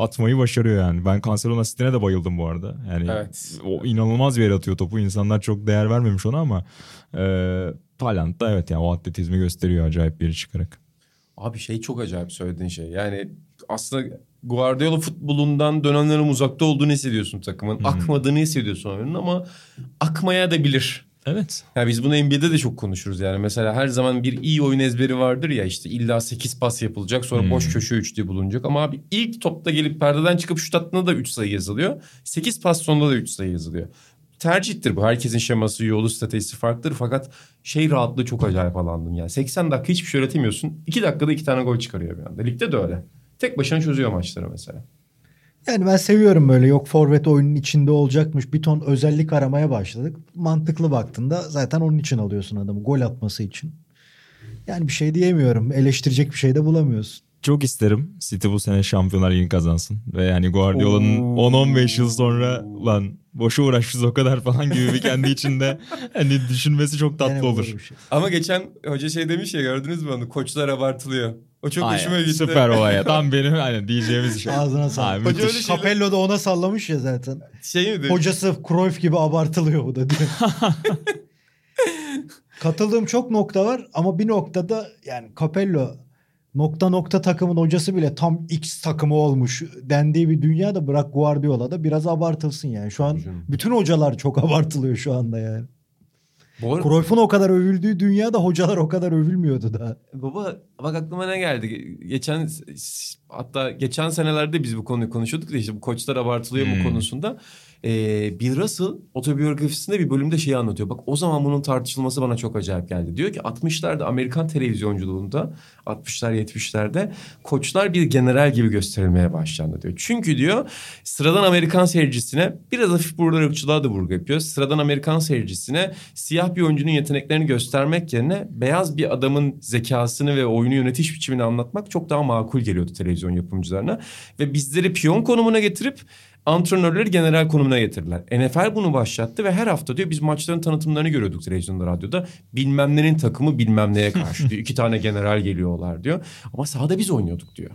atmayı başarıyor yani. Ben Cancelo City'ne de bayıldım bu arada. Yani Evet. o inanılmaz bir yere atıyor topu. İnsanlar çok değer vermemiş ona ama e, Haaland da evet yani o atletizmi gösteriyor acayip bir yere çıkarak. Abi şey çok acayip söylediğin şey. Yani aslında Guardiola futbolundan dönemlerin uzakta olduğunu hissediyorsun takımın. Akmadığını hissediyorsun oyunun ama akmaya da bilir. Evet. Yani biz bunu NBA'de de çok konuşuruz yani. Mesela her zaman bir iyi oyun ezberi vardır ya işte illa 8 pas yapılacak sonra boş köşe üçlü bulunacak. Ama abi ilk topta gelip perdeden çıkıp şut attığında da 3 sayı yazılıyor. 8 pas sonunda da 3 sayı yazılıyor. Tercihtir bu. Herkesin şeması, yolu, stratejisi farklıdır. Fakat şey rahatlığı çok acayip alandım yani. 80 dakika hiçbir şey üretemiyorsun. 2 dakikada 2 tane gol çıkarıyor bir anda. Ligde de öyle. Tek başına çözüyor maçları mesela. Yani ben seviyorum böyle yok forvet oyunun içinde olacakmış bir ton özellik aramaya başladık. Mantıklı baktığında zaten onun için alıyorsun adamı gol atması için. Yani bir şey diyemiyorum. Eleştirecek bir şey de bulamıyorsun. Çok isterim City bu sene Şampiyonlar Ligi'ni kazansın. Ve yani Guardiola'nın 10-15 yıl sonra lan boşa uğraşmışız o kadar falan gibi bir kendi içinde hani düşünmesi çok Gene tatlı olur. bir şey. Ama geçen hoca şey demiş ya gördünüz mü onu? Koçlar abartılıyor. O çok hoşuma Aynen, gitti. Süper olay ya. Tam benim hani diyeceğimiz şey. Ağzına sağlık. Hoca öyle şeyler- Capello da ona sallamış ya zaten. Şey mi dedi? Hocası Cruyff gibi abartılıyor bu da diyor. Katıldığım çok nokta var ama bir noktada yani Capello nokta nokta takımın hocası bile tam X takımı olmuş dendiği bir dünyada bırak Guardiola da biraz abartılsın yani. Şu an bütün hocalar çok abartılıyor şu anda yani. Bu arada- Cruyff'un o kadar övüldüğü dünyada hocalar o kadar övülmüyordu da. Baba bak aklıma ne geldi? Geçen hatta geçen senelerde biz bu konuyu konuşuyorduk da işte bu koçlar abartılıyor Hmm. mu konusunda. Ee, Bill Russell otobiyografisinde bir bölümde şeyi anlatıyor. Bak o zaman bunun tartışılması bana çok acayip geldi. Diyor ki 60'larda Amerikan televizyonculuğunda 60'lar 70'lerde koçlar bir general gibi gösterilmeye başlandı diyor. Çünkü diyor sıradan Amerikan seyircisine biraz hafif burada ırkçılığa da vurgu yapıyor. Sıradan Amerikan seyircisine siyah bir oyuncunun yeteneklerini göstermek yerine beyaz bir adamın zekasını ve oyunu yönetiş biçimini anlatmak çok daha makul geliyordu televizyon yapımcılarına. Ve bizleri piyon konumuna getirip antrenörleri general konumuna getirdiler. NFL bunu başlattı ve her hafta diyor biz maçların tanıtımlarını görüyorduk televizyonda radyoda. Bilmem nenin takımı bilmem neye karşı diyor. İki tane general geliyorlar diyor. Ama sahada biz oynuyorduk diyor.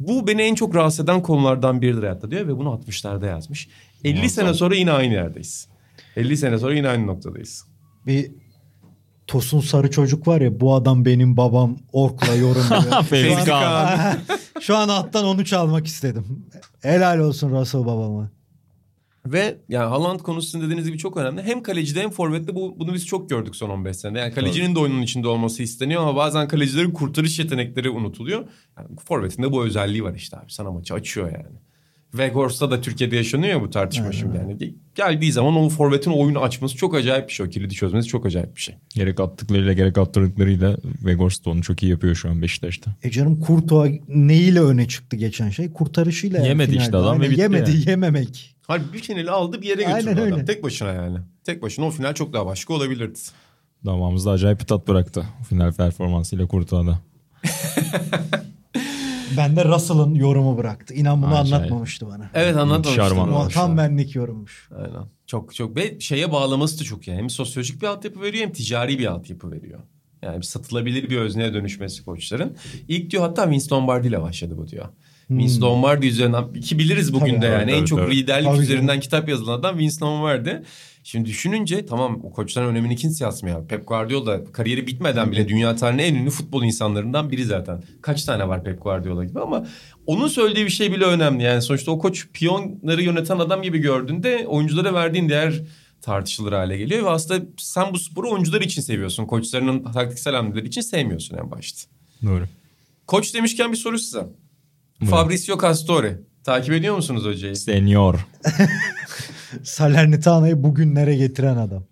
Bu beni en çok rahatsız eden konulardan biridir hayatta diyor ve bunu 60'larda yazmış. 50 sene sonra yine aynı yerdeyiz. 50 sene sonra yine aynı noktadayız. Bir Tosun Sarı çocuk var ya bu adam benim babam orkla yorumluyor. Fevzi Şu an- alttan onu çalmak istedim. Helal olsun Russell babama. Ve yani Haaland konusu dediğiniz gibi çok önemli. Hem kalecide hem forvette bu, bunu biz çok gördük son 15 senede. Yani kalecinin de oyunun içinde olması isteniyor ama bazen kalecilerin kurtarış yetenekleri unutuluyor. Yani forvetin de bu özelliği var işte abi. Sana maçı açıyor yani. Weghorst'ta da Türkiye'de yaşanıyor ya bu tartışma şimdi yani. Geldiği zaman o forvetin oyunu açması çok acayip bir şey. O kilidi çözmesi çok acayip bir şey. Gerek attıklarıyla gerek attırdıklarıyla Weghorst onu çok iyi yapıyor şu an Beşiktaş'ta. E canım Kurtuğa neyiyle öne çıktı geçen şey? Kurtarışıyla. Yemedi işte finalde. adam ve Aynen, bitti Yemedi yani. yememek. Halbuki bir finali aldı bir yere götürdü Aynen adam. öyle. Tek başına yani. Tek başına o final çok daha başka olabilirdi. Damağımızda acayip bir tat bıraktı final performansıyla Kurtuğa'da. Ben de Russell'ın yorumu bıraktı. İnan bunu Acayip. anlatmamıştı bana. Evet anlatmamıştım. Şarman ama var. O şu an. tam benlik yorummuş. Aynen. Çok çok ve şeye bağlaması da çok yani. Hem sosyolojik bir altyapı veriyor hem ticari bir altyapı veriyor. Yani bir satılabilir bir özneye dönüşmesi koçların. İlk diyor hatta Vince Lombardi ile başladı bu diyor. Vince Lombardi üzerinden ki biliriz bugün Tabii, de yani tabii, en tabii, çok tabii. liderlik Tabii üzerinden kitap yazılan adam Vince Lombardi. Şimdi düşününce tamam o koçların önemini kimse yazmıyor. Pep Guardiola kariyeri bitmeden bile dünya tarihinin en ünlü futbol insanlarından biri zaten. Kaç tane var Pep Guardiola gibi ama onun söylediği bir şey bile önemli. Yani sonuçta o koç piyonları yöneten adam gibi gördüğünde oyunculara verdiğin değer tartışılır hale geliyor. Ve aslında sen bu sporu oyuncular için seviyorsun. Koçlarının taktiksel hamleleri için sevmiyorsun en başta. Doğru. Koç demişken bir soru size. Buyurun. Fabrizio Castore. Takip ediyor musunuz hocayı? Senior. Salernitana'yı bugünlere getiren adam.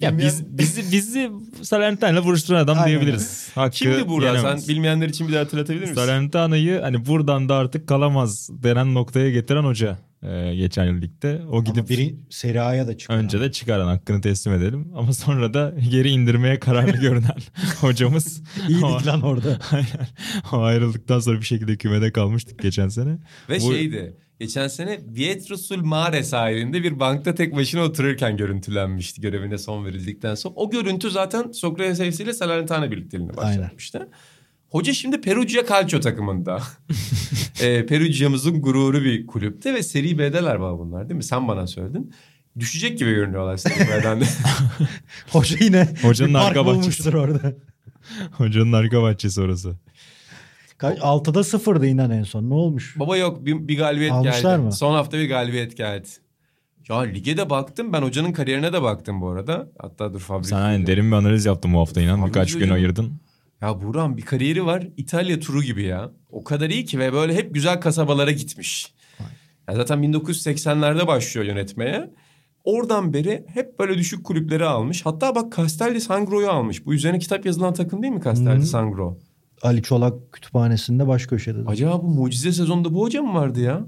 Ya biz bizi bizi Salernitano'yla vuruşturan adam Aynen diyebiliriz. Hakkı Kimdi burada? yenemez. Sen bilmeyenler için bir daha hatırlatabilir misin? Salernitano'yu hani buradan da artık kalamaz denen noktaya getiren hoca e, geçen yıl ligde. O Ama gidip biri Serie A'ya da çıktı. önce de çıkaran hakkını teslim edelim. Ama sonra da geri indirmeye kararlı görünen hocamız. o, İyiydik lan orada. Aynen. o ayrıldıktan sonra bir şekilde kümede kalmıştık geçen sene. Ve Bu- şeydi. Geçen sene Vietrosul Mare sahilinde bir bankta tek başına otururken görüntülenmişti görevine son verildikten sonra. O görüntü zaten Sokrates FC ile Salernitana birlikteliğini başlatmıştı. Hoca şimdi Perugia Calcio takımında. e, Perugia'mızın gururu bir kulüpte ve Seri B'deler bana bunlar değil mi? Sen bana söyledin. Düşecek gibi görünüyorlar Seri B'den de. Hoca yine Hocanın arka bahçesi. orada. Hocanın arka bahçesi orası. Kaç, 6'da 0'dı inan en son. Ne olmuş? Baba yok bir, bir galibiyet Almışlar geldi. mı? Son hafta bir galibiyet geldi. Ya lige de baktım ben hocanın kariyerine de baktım bu arada. Hatta dur Fabrizio. Sen derin bir analiz yaptın bu hafta inan. Abi Birkaç gün ayırdın. Ya Buran bir kariyeri var. İtalya turu gibi ya. O kadar iyi ki ve böyle hep güzel kasabalara gitmiş. Ya zaten 1980'lerde başlıyor yönetmeye. Oradan beri hep böyle düşük kulüpleri almış. Hatta bak Castel di Sangro'yu almış. Bu üzerine kitap yazılan takım değil mi Castel Hı. di Sangro? Ali Çolak kütüphanesinde baş köşede. Acaba bu mucize sezonda bu hoca mı vardı ya?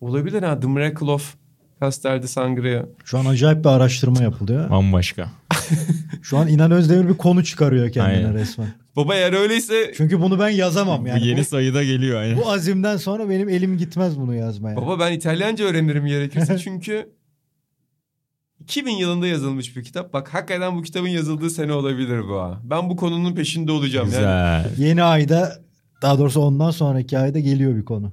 Olabilir ha. The Miracle of Castel di Sangro. Şu an acayip bir araştırma yapılıyor. Bambaşka. Şu an İnan Özdemir bir konu çıkarıyor kendine Aynen. resmen. Baba eğer öyleyse... Çünkü bunu ben yazamam yani. bu yeni bu, sayıda geliyor aynen. bu azimden sonra benim elim gitmez bunu yazmaya. Baba ben İtalyanca öğrenirim gerekirse çünkü 2000 yılında yazılmış bir kitap. Bak hakikaten bu kitabın yazıldığı sene olabilir bu ha. Ben bu konunun peşinde olacağım. Yani, Güzel. Yeni ayda daha doğrusu ondan sonraki ayda geliyor bir konu.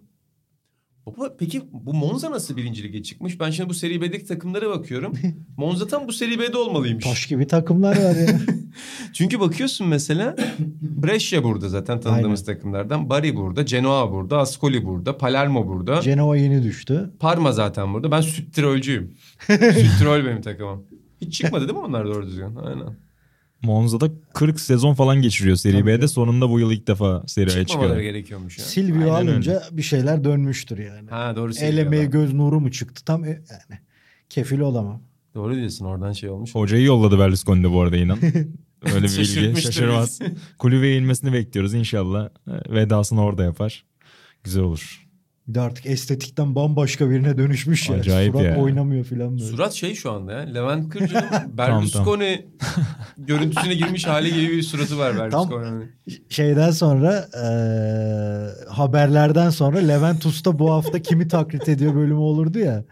Baba peki bu Monza nasıl birinci lige çıkmış? Ben şimdi bu Seri B'deki takımlara bakıyorum. Monza tam bu Seri B'de olmalıymış. Taş gibi takımlar var ya. Çünkü bakıyorsun mesela Brescia burada zaten tanıdığımız takımlardan. Bari burada, Genoa burada, Ascoli burada, Palermo burada. Genova yeni düştü. Parma zaten burada. Ben süttirolcuyum. Süttirol benim takımım. Hiç çıkmadı değil mi onlar doğru düzgün? Aynen. Monza'da 40 sezon falan geçiriyor Seri Tabii. B'de. Sonunda bu yıl ilk defa Seri A'ya Çıkmamaları çıkıyor. gerekiyormuş ya. Silvio Aynen alınca bir şeyler dönmüştür yani. Ha doğru El söylüyorlar. emeği göz nuru mu çıktı tam e- yani kefil olamam. Doğru diyorsun oradan şey olmuş. Hocayı yolladı Berlusconi de bu arada inan. Öyle bir bilgi şaşırmaz. Kulübeye inmesini bekliyoruz inşallah. e, Vedasını orada yapar. Güzel olur. Bir de artık estetikten bambaşka birine dönüşmüş ya. Acayip Surat ya. oynamıyor falan böyle. Surat şey şu anda ya. Levent Kırca'nın Berlusconi görüntüsüne girmiş hali gibi bir suratı var Berlusconi'nin. Şeyden sonra eee, haberlerden sonra Levent Usta bu hafta kimi taklit ediyor bölümü olurdu ya.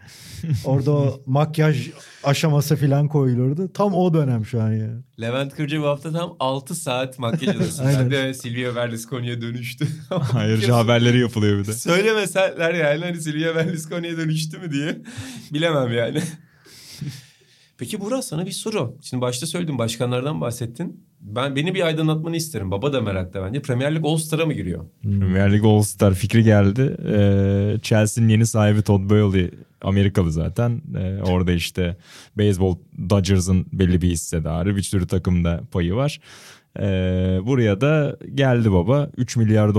Orada o makyaj aşaması falan koyulurdu. Tam o dönem şu an ya. Levent Kırca bu hafta tam 6 saat makyaj odasında. Aynen. de Silvia Berlusconi'ye dönüştü. Ayrıca haberleri yapılıyor bir de. Söylemeseler yani hani Silvia Berlusconi'ye dönüştü mü diye bilemem yani. Peki Burak sana bir soru. Şimdi başta söyledim başkanlardan bahsettin. Ben beni bir aydınlatmanı isterim. Baba da merakta bence. Premier Lig All Star'a mı giriyor? Premier League All Star fikri geldi. Ee, Chelsea'nin yeni sahibi Todd Bowley Amerikalı zaten. Ee, orada işte beyzbol Dodgers'ın belli bir hissedarı. Bir sürü takımda payı var. Ee, buraya da geldi baba. 3 milyar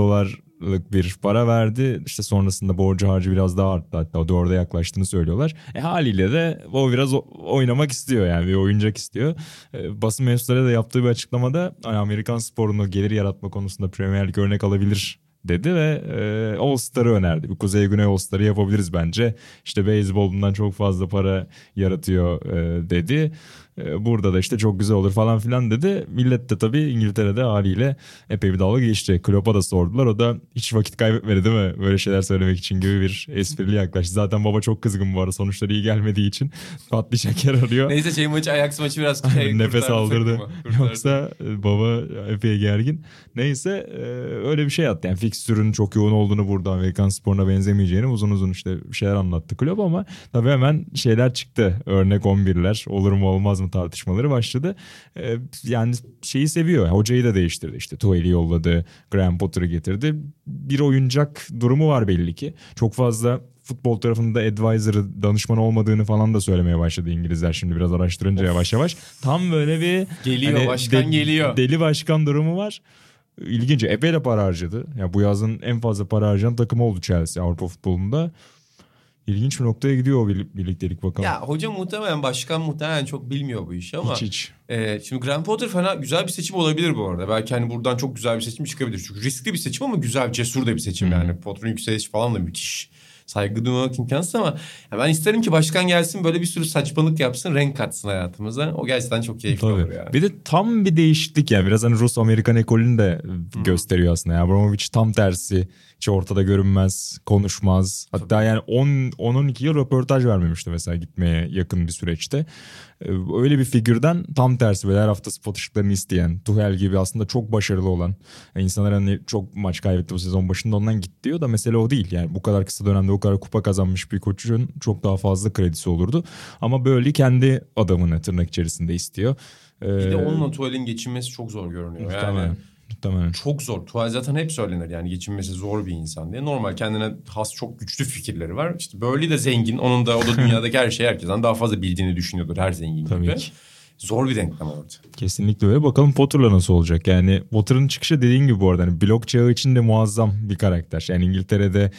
dolarlık bir para verdi. İşte sonrasında borcu harcı biraz daha arttı. Hatta o dörde yaklaştığını söylüyorlar. E, haliyle de o biraz oynamak istiyor yani bir oyuncak istiyor. E, basın mensupları da yaptığı bir açıklamada Amerikan sporunu gelir yaratma konusunda Premier Lig örnek alabilir dedi ve e, All Star'ı önerdi. Bir Kuzey Güney All Star'ı yapabiliriz bence. İşte beyzbol bundan çok fazla para yaratıyor e, dedi. E, burada da işte çok güzel olur falan filan dedi. Millet de tabii İngiltere'de haliyle epey bir dalga geçti. Klopp'a da sordular. O da hiç vakit kaybetmedi değil mi? Böyle şeyler söylemek için gibi bir esprili yaklaştı. Zaten baba çok kızgın bu arada. Sonuçları iyi gelmediği için patlayacak yer arıyor. Neyse şey maçı Ajax maçı biraz şey, Nefes aldırdı. Yoksa e, baba epey gergin. Neyse e, öyle bir şey attı. Yani fikstürün çok yoğun olduğunu burada Amerikan sporuna benzemeyeceğini uzun uzun işte şeyler anlattı kulüp ama tabii hemen şeyler çıktı. Örnek 11'ler olur mu olmaz mı tartışmaları başladı. E, yani şeyi seviyor. Hocayı da değiştirdi. İşte Tuhel'i yolladı. Graham Potter'ı getirdi. Bir oyuncak durumu var belli ki. Çok fazla futbol tarafında advisor'ı, danışman olmadığını falan da söylemeye başladı İngilizler şimdi biraz araştırınca yavaş yavaş. Tam böyle bir Geliyor, hani başkan geliyor. Deli başkan durumu var. İlginç. Epey de para harcadı. Ya bu yazın en fazla para harcayan takım oldu Chelsea Avrupa futbolunda. İlginç bir noktaya gidiyor o bir- birliktelik bakalım. Ya hoca muhtemelen başkan muhtemelen çok bilmiyor bu işi ama hiç hiç. e, şimdi Graham Potter fena güzel bir seçim olabilir bu arada. Belki hani buradan çok güzel bir seçim çıkabilir. Çünkü riskli bir seçim ama güzel, cesur da bir seçim yani. Potter'ın yükselişi falan da müthiş. Saygı duymak imkansız ama ben isterim ki başkan gelsin böyle bir sürü saçmalık yapsın, renk katsın hayatımıza. O gerçekten çok keyifli olur Tabii. yani. Bir de tam bir değişiklik yani. Biraz hani Rus Amerikan ekolünü de gösteriyor aslında. Yani Abramovich tam tersi. Hiç ortada görünmez, konuşmaz. Hatta yani 10 10-12 yıl röportaj vermemişti mesela gitmeye yakın bir süreçte. Ee, Öyle bir figürden tam tersi böyle her hafta spot ışıklarını isteyen, Tuchel gibi aslında çok başarılı olan. Yani insanlar hani çok maç kaybetti bu sezon başında ondan git diyor da mesele o değil. Yani bu kadar kısa dönemde o kadar kupa kazanmış bir koçun çok daha fazla kredisi olurdu. Ama böyle kendi adamını tırnak içerisinde istiyor. Ee, Bir de onunla tuvalin geçinmesi çok zor görünüyor. Yani Muhtemelen. Muhtemelen. çok zor. Tuval zaten hep söylenir yani geçinmesi zor bir insan diye. Normal kendine has çok güçlü fikirleri var. İşte böyle de zengin. Onun da o da dünyadaki her şeyi herkesten daha fazla bildiğini düşünüyordur her zengin Tabii gibi. ki. Zor bir denklem orada. Kesinlikle öyle. Bakalım Potter'la nasıl olacak? Yani Potter'ın çıkışı dediğin gibi bu arada hani blok çağı için de muazzam bir karakter. Yani İngiltere'de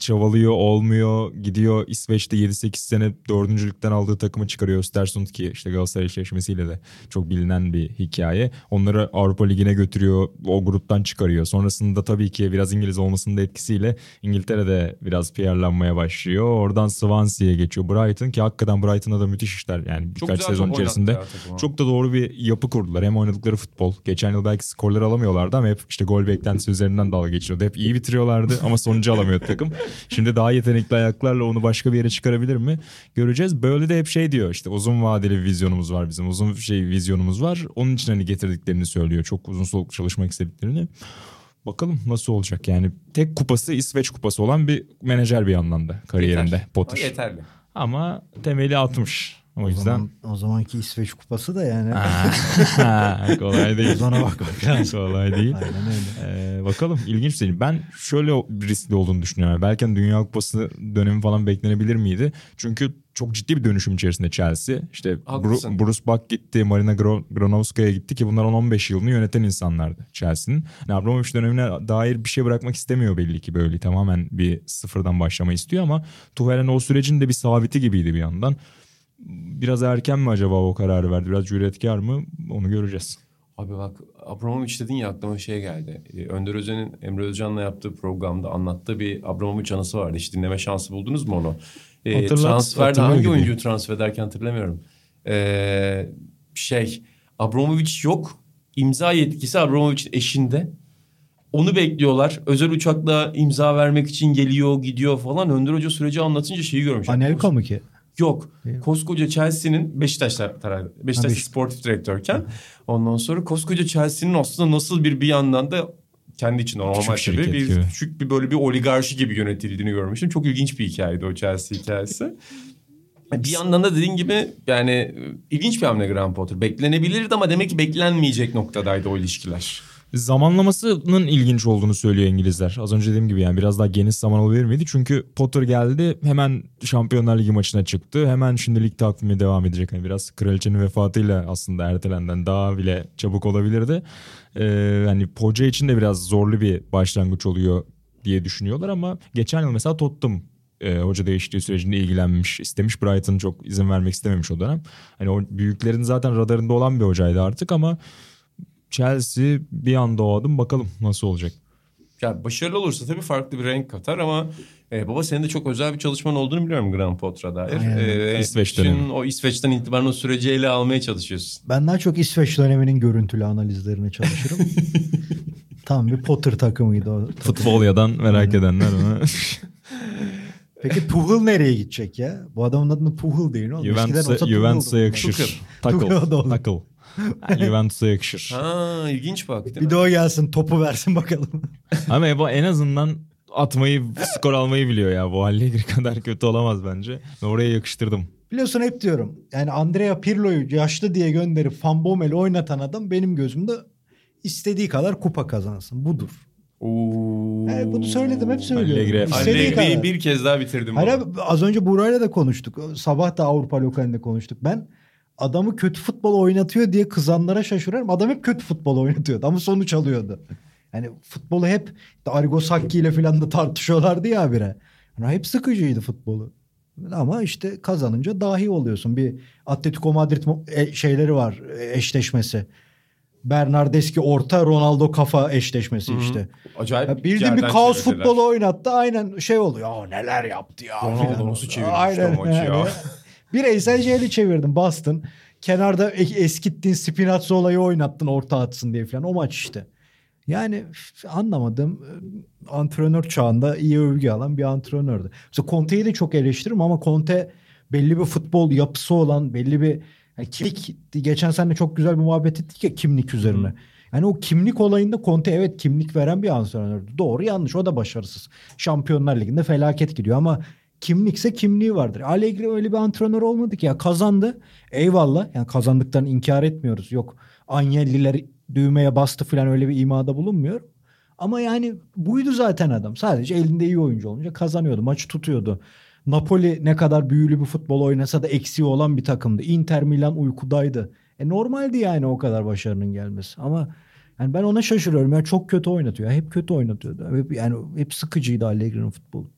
çabalıyor, olmuyor, gidiyor İsveç'te 7-8 sene dördüncülükten aldığı takımı çıkarıyor. Östersund ki işte Galatasaray eşleşmesiyle de çok bilinen bir hikaye. Onları Avrupa Ligi'ne götürüyor, o gruptan çıkarıyor. Sonrasında tabii ki biraz İngiliz olmasının da etkisiyle İngiltere'de biraz PR'lanmaya başlıyor. Oradan Swansea'ya geçiyor. Brighton ki hakikaten Brighton'da da müthiş işler yani birkaç sezon içerisinde. Takıma. Çok da doğru bir yapı kurdular. Hem oynadıkları futbol. Geçen yıl belki skorları alamıyorlardı ama hep işte gol beklentisi üzerinden dalga geçiyordu. Hep iyi bitiriyorlardı ama sonucu alamıyordu takım. Şimdi daha yetenekli ayaklarla onu başka bir yere çıkarabilir mi? Göreceğiz. Böyle de hep şey diyor işte uzun vadeli bir vizyonumuz var bizim. Uzun şey vizyonumuz var. Onun için hani getirdiklerini söylüyor. Çok uzun soluklu çalışmak istediklerini. Bakalım nasıl olacak yani. Tek kupası İsveç kupası olan bir menajer bir yandan da kariyerinde Yeter. Potter. Yeterli. Ama temeli atmış. O O, yüzden zaman, o zamanki İsveç kupası da yani. Kolay değil. Ozan'a bakmak lazım. kolay değil. Aynen öyle. Ee, bakalım ilginç bir şey. Ben şöyle bir riskli olduğunu düşünüyorum. Belki hani Dünya Kupası dönemi falan beklenebilir miydi? Çünkü çok ciddi bir dönüşüm içerisinde Chelsea. İşte Haklısın. Bru- Bruce Buck gitti, Marina Gro- Granovskaya gitti ki bunlar 10-15 yılını yöneten insanlardı Chelsea'nin. Yani Abramovich dönemine dair bir şey bırakmak istemiyor belli ki böyle tamamen bir sıfırdan başlama istiyor ama Tuchel'in o sürecin de bir sabiti gibiydi bir yandan. Biraz erken mi acaba o kararı verdi? Biraz cüretkar mı? Onu göreceğiz. Abi bak Abramovich dedin ya aklıma şey geldi. Ee, Önder Özen'in Emre Özcan'la yaptığı programda anlattığı bir Abramovich anısı vardı. Hiç dinleme şansı buldunuz mu onu? Ee, transferde hangi gibiyim. oyuncuyu transfer ederken hatırlamıyorum. Ee, şey Abramovich yok. İmza yetkisi Abramovich'in eşinde. Onu bekliyorlar. Özel uçakla imza vermek için geliyor, gidiyor falan. Önder Hoca süreci anlatınca şeyi görmüş. Anelka mı ki? Yok. Koskoca Chelsea'nin Beşiktaş'ta tarafı. Beşiktaş Beşiktaş. sportif direktörken ondan sonra koskoca Chelsea'nin aslında nasıl bir bir yandan da kendi içinde normal Küçük tabii bir gibi. küçük bir böyle bir oligarşi gibi yönetildiğini görmüştüm. Çok ilginç bir hikayeydi o Chelsea hikayesi. Bir yandan da dediğin gibi yani e, ilginç bir hamle Graham Potter. Beklenebilirdi ama demek ki beklenmeyecek noktadaydı o ilişkiler. Zamanlamasının ilginç olduğunu söylüyor İngilizler. Az önce dediğim gibi yani biraz daha geniş zaman olabilir miydi? Çünkü Potter geldi hemen Şampiyonlar Ligi maçına çıktı. Hemen şimdi lig takvimi devam edecek. Hani biraz kraliçenin vefatıyla aslında ertelenden daha bile çabuk olabilirdi. Ee, hani hoca için de biraz zorlu bir başlangıç oluyor diye düşünüyorlar ama geçen yıl mesela Tottenham e, hoca değişikliği sürecinde ilgilenmiş, istemiş. Brighton çok izin vermek istememiş o dönem. Hani o büyüklerin zaten radarında olan bir hocaydı artık ama Chelsea bir anda o adım bakalım nasıl olacak. Ya başarılı olursa tabii farklı bir renk katar ama e, baba senin de çok özel bir çalışman olduğunu biliyorum Graham Potter'a dair. Aynen. E, İsveç dönemi. O İsveç'ten itibaren o süreci ele almaya çalışıyorsun. Ben daha çok İsveç döneminin görüntülü analizlerine çalışırım. Tam bir Potter takımıydı o. takım. Futbol yadan merak edenler ona. Peki Tuchel nereye gidecek ya? Bu adamın adını Tuchel değil oğlum. Juventus'a, Tuchel'dı. yakışır. Tuchel Takıl. Yani Juventus'a yakışır. Ha ilginç bak değil Bir mi? de o gelsin topu versin bakalım. Ama Ebo en azından atmayı, skor almayı biliyor ya. Bu Allegri kadar kötü olamaz bence. Ben oraya yakıştırdım. Biliyorsun hep diyorum. Yani Andrea Pirlo'yu yaşlı diye gönderip Van Bommel'i oynatan adam benim gözümde istediği kadar kupa kazansın. Budur. Oo. Yani bunu söyledim hep söylüyorum. Allegri- İstediği Allegri'yi kadar. bir kez daha bitirdim. Hayır abi, az önce Buray'la da konuştuk. Sabah da Avrupa lokalinde konuştuk. Ben adamı kötü futbol oynatıyor diye kızanlara şaşırıyorum. Adam hep kötü futbol oynatıyordu ama sonuç alıyordu. Yani futbolu hep Arrigo Sacchi ile falan da tartışıyorlardı ya habire. Yani hep sıkıcıydı futbolu. Ama işte kazanınca dahi oluyorsun. Bir Atletico Madrid e- şeyleri var e, eşleşmesi. Bernardeski orta Ronaldo kafa eşleşmesi Hı hı. işte. Acayip Ya bildiğin bir kaos çevirdiler. futbolu oynattı. Aynen şey oluyor. Ya neler yaptı ya. Ronaldo nasıl çevirmişti o maçı ya? Bireysel şeyli çevirdin. Bastın. Kenarda eskittin. Spinazzo'layı oynattın orta atsın diye falan. O maç işte. Yani anlamadım. Ee, Antrenör çağında iyi övgü alan bir antrenördü. Mesela Conte'yi de çok eleştiririm ama Conte belli bir futbol yapısı olan belli bir yani kimlik geçen sene çok güzel bir muhabbet ettik ya kimlik üzerine. Yani o kimlik olayında Conte evet kimlik veren bir antrenördü. Doğru yanlış o da başarısız. Şampiyonlar Ligi'nde felaket gidiyor ama kimlikse kimliği vardır. Allegri öyle bir antrenör olmadı ki ya kazandı. Eyvallah yani kazandıklarını inkar etmiyoruz. Yok Agnelli'ler düğmeye bastı falan öyle bir imada bulunmuyor. Ama yani buydu zaten adam. Sadece elinde iyi oyuncu olunca kazanıyordu. Maçı tutuyordu. Napoli ne kadar büyülü bir futbol oynasa da eksiği olan bir takımdı. Inter Milan uykudaydı. E normaldi yani o kadar başarının gelmesi. Ama yani ben ona şaşırıyorum. Yani çok kötü oynatıyor. Hep kötü oynatıyordu. Yani hep sıkıcıydı Allegri'nin futbolu.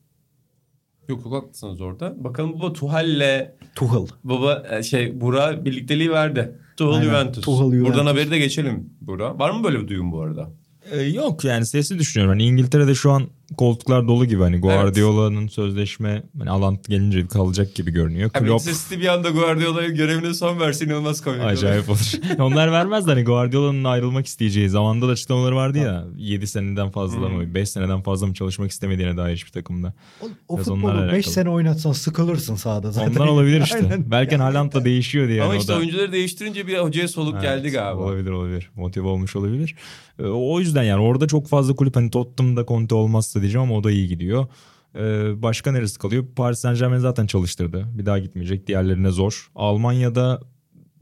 Yok çok haklısınız orada. Bakalım baba Tuhal'le Tuchel. baba e, şey Bura birlikteliği verdi. Tuhal Aynen, Juventus. Tuchel Juventus. Buradan haberi de geçelim Bura. Var mı böyle bir duyum bu arada? Ee, yok yani sesli düşünüyorum. Hani İngiltere'de şu an koltuklar dolu gibi. Hani Guardiola'nın sözleşme hani alan gelince kalacak gibi görünüyor. Klopp Manchester City bir anda Guardiola'ya görevine son verse inanılmaz komik. olur. acayip olur. Onlar vermez de hani Guardiola'nın ayrılmak isteyeceği. Zamanda da açıklamaları vardı ya. 7 seneden fazla mı 5 seneden fazla mı çalışmak istemediğine dair hiçbir takımda. O, o Biraz futbolu 5 alakalı. sene oynatsan sıkılırsın sahada zaten. Ondan olabilir işte. Aynen. Belki Haaland'la değişiyor diye. Ama yani işte da- oyuncuları değiştirince bir hocaya soluk Evet, geldi galiba. Olabilir olabilir. Motive olmuş olabilir. Ee, O yüzden yani orada çok fazla kulüp hani Tottenham'da Conte olmazsa diyeceğim ama o da iyi gidiyor. Ee, başka neresi kalıyor? Paris Saint Germain zaten çalıştırdı. Bir daha gitmeyecek. Diğerlerine zor. Almanya'da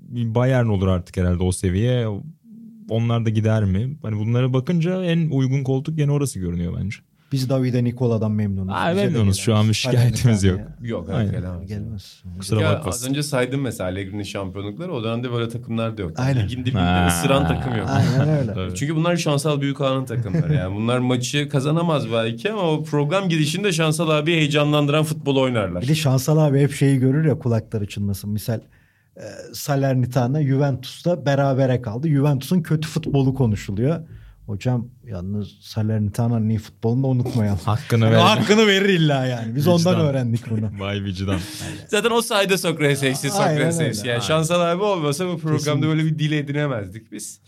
Bayern olur artık herhalde o seviye. Onlar da gider mi? Hani bunlara bakınca en uygun koltuk gene orası görünüyor bence. Biz Davide Nicola'dan memnunuz. Bize de memnunuz. Şu an bir şikayetimiz yok. Yok Aynen. gelemez. Gelmez. Kusura Ya, bakmasın. az önce saydım mesela Allegri'nin şampiyonlukları. O dönemde böyle takımlar da yok. Aynen. Ligin dibinde Ha. ısıran takım yok. Aynen öyle. Çünkü bunlar şansal büyük ağanın takımları. Yani bunlar maçı kazanamaz belki ama o program gidişinde şansal abi heyecanlandıran futbol oynarlar. Bir de Şansal abi hep şeyi görür ya kulakları çınlasın. Misal e, Salernitana Juventus'ta berabere kaldı. Juventus'un kötü futbolu konuşuluyor. Hocam yalnız Salernitana iyi futbolunu da unutmayalım. Hakkını ver. Hakkını verir illa yani. Biz ondan Vicdan. öğrendik bunu. Vay vicdan. Zaten o sayede Sokrates Sokrates. Yani. Şansal abi olmasa bu programda Kesinlikle. böyle bir dil edinemezdik biz.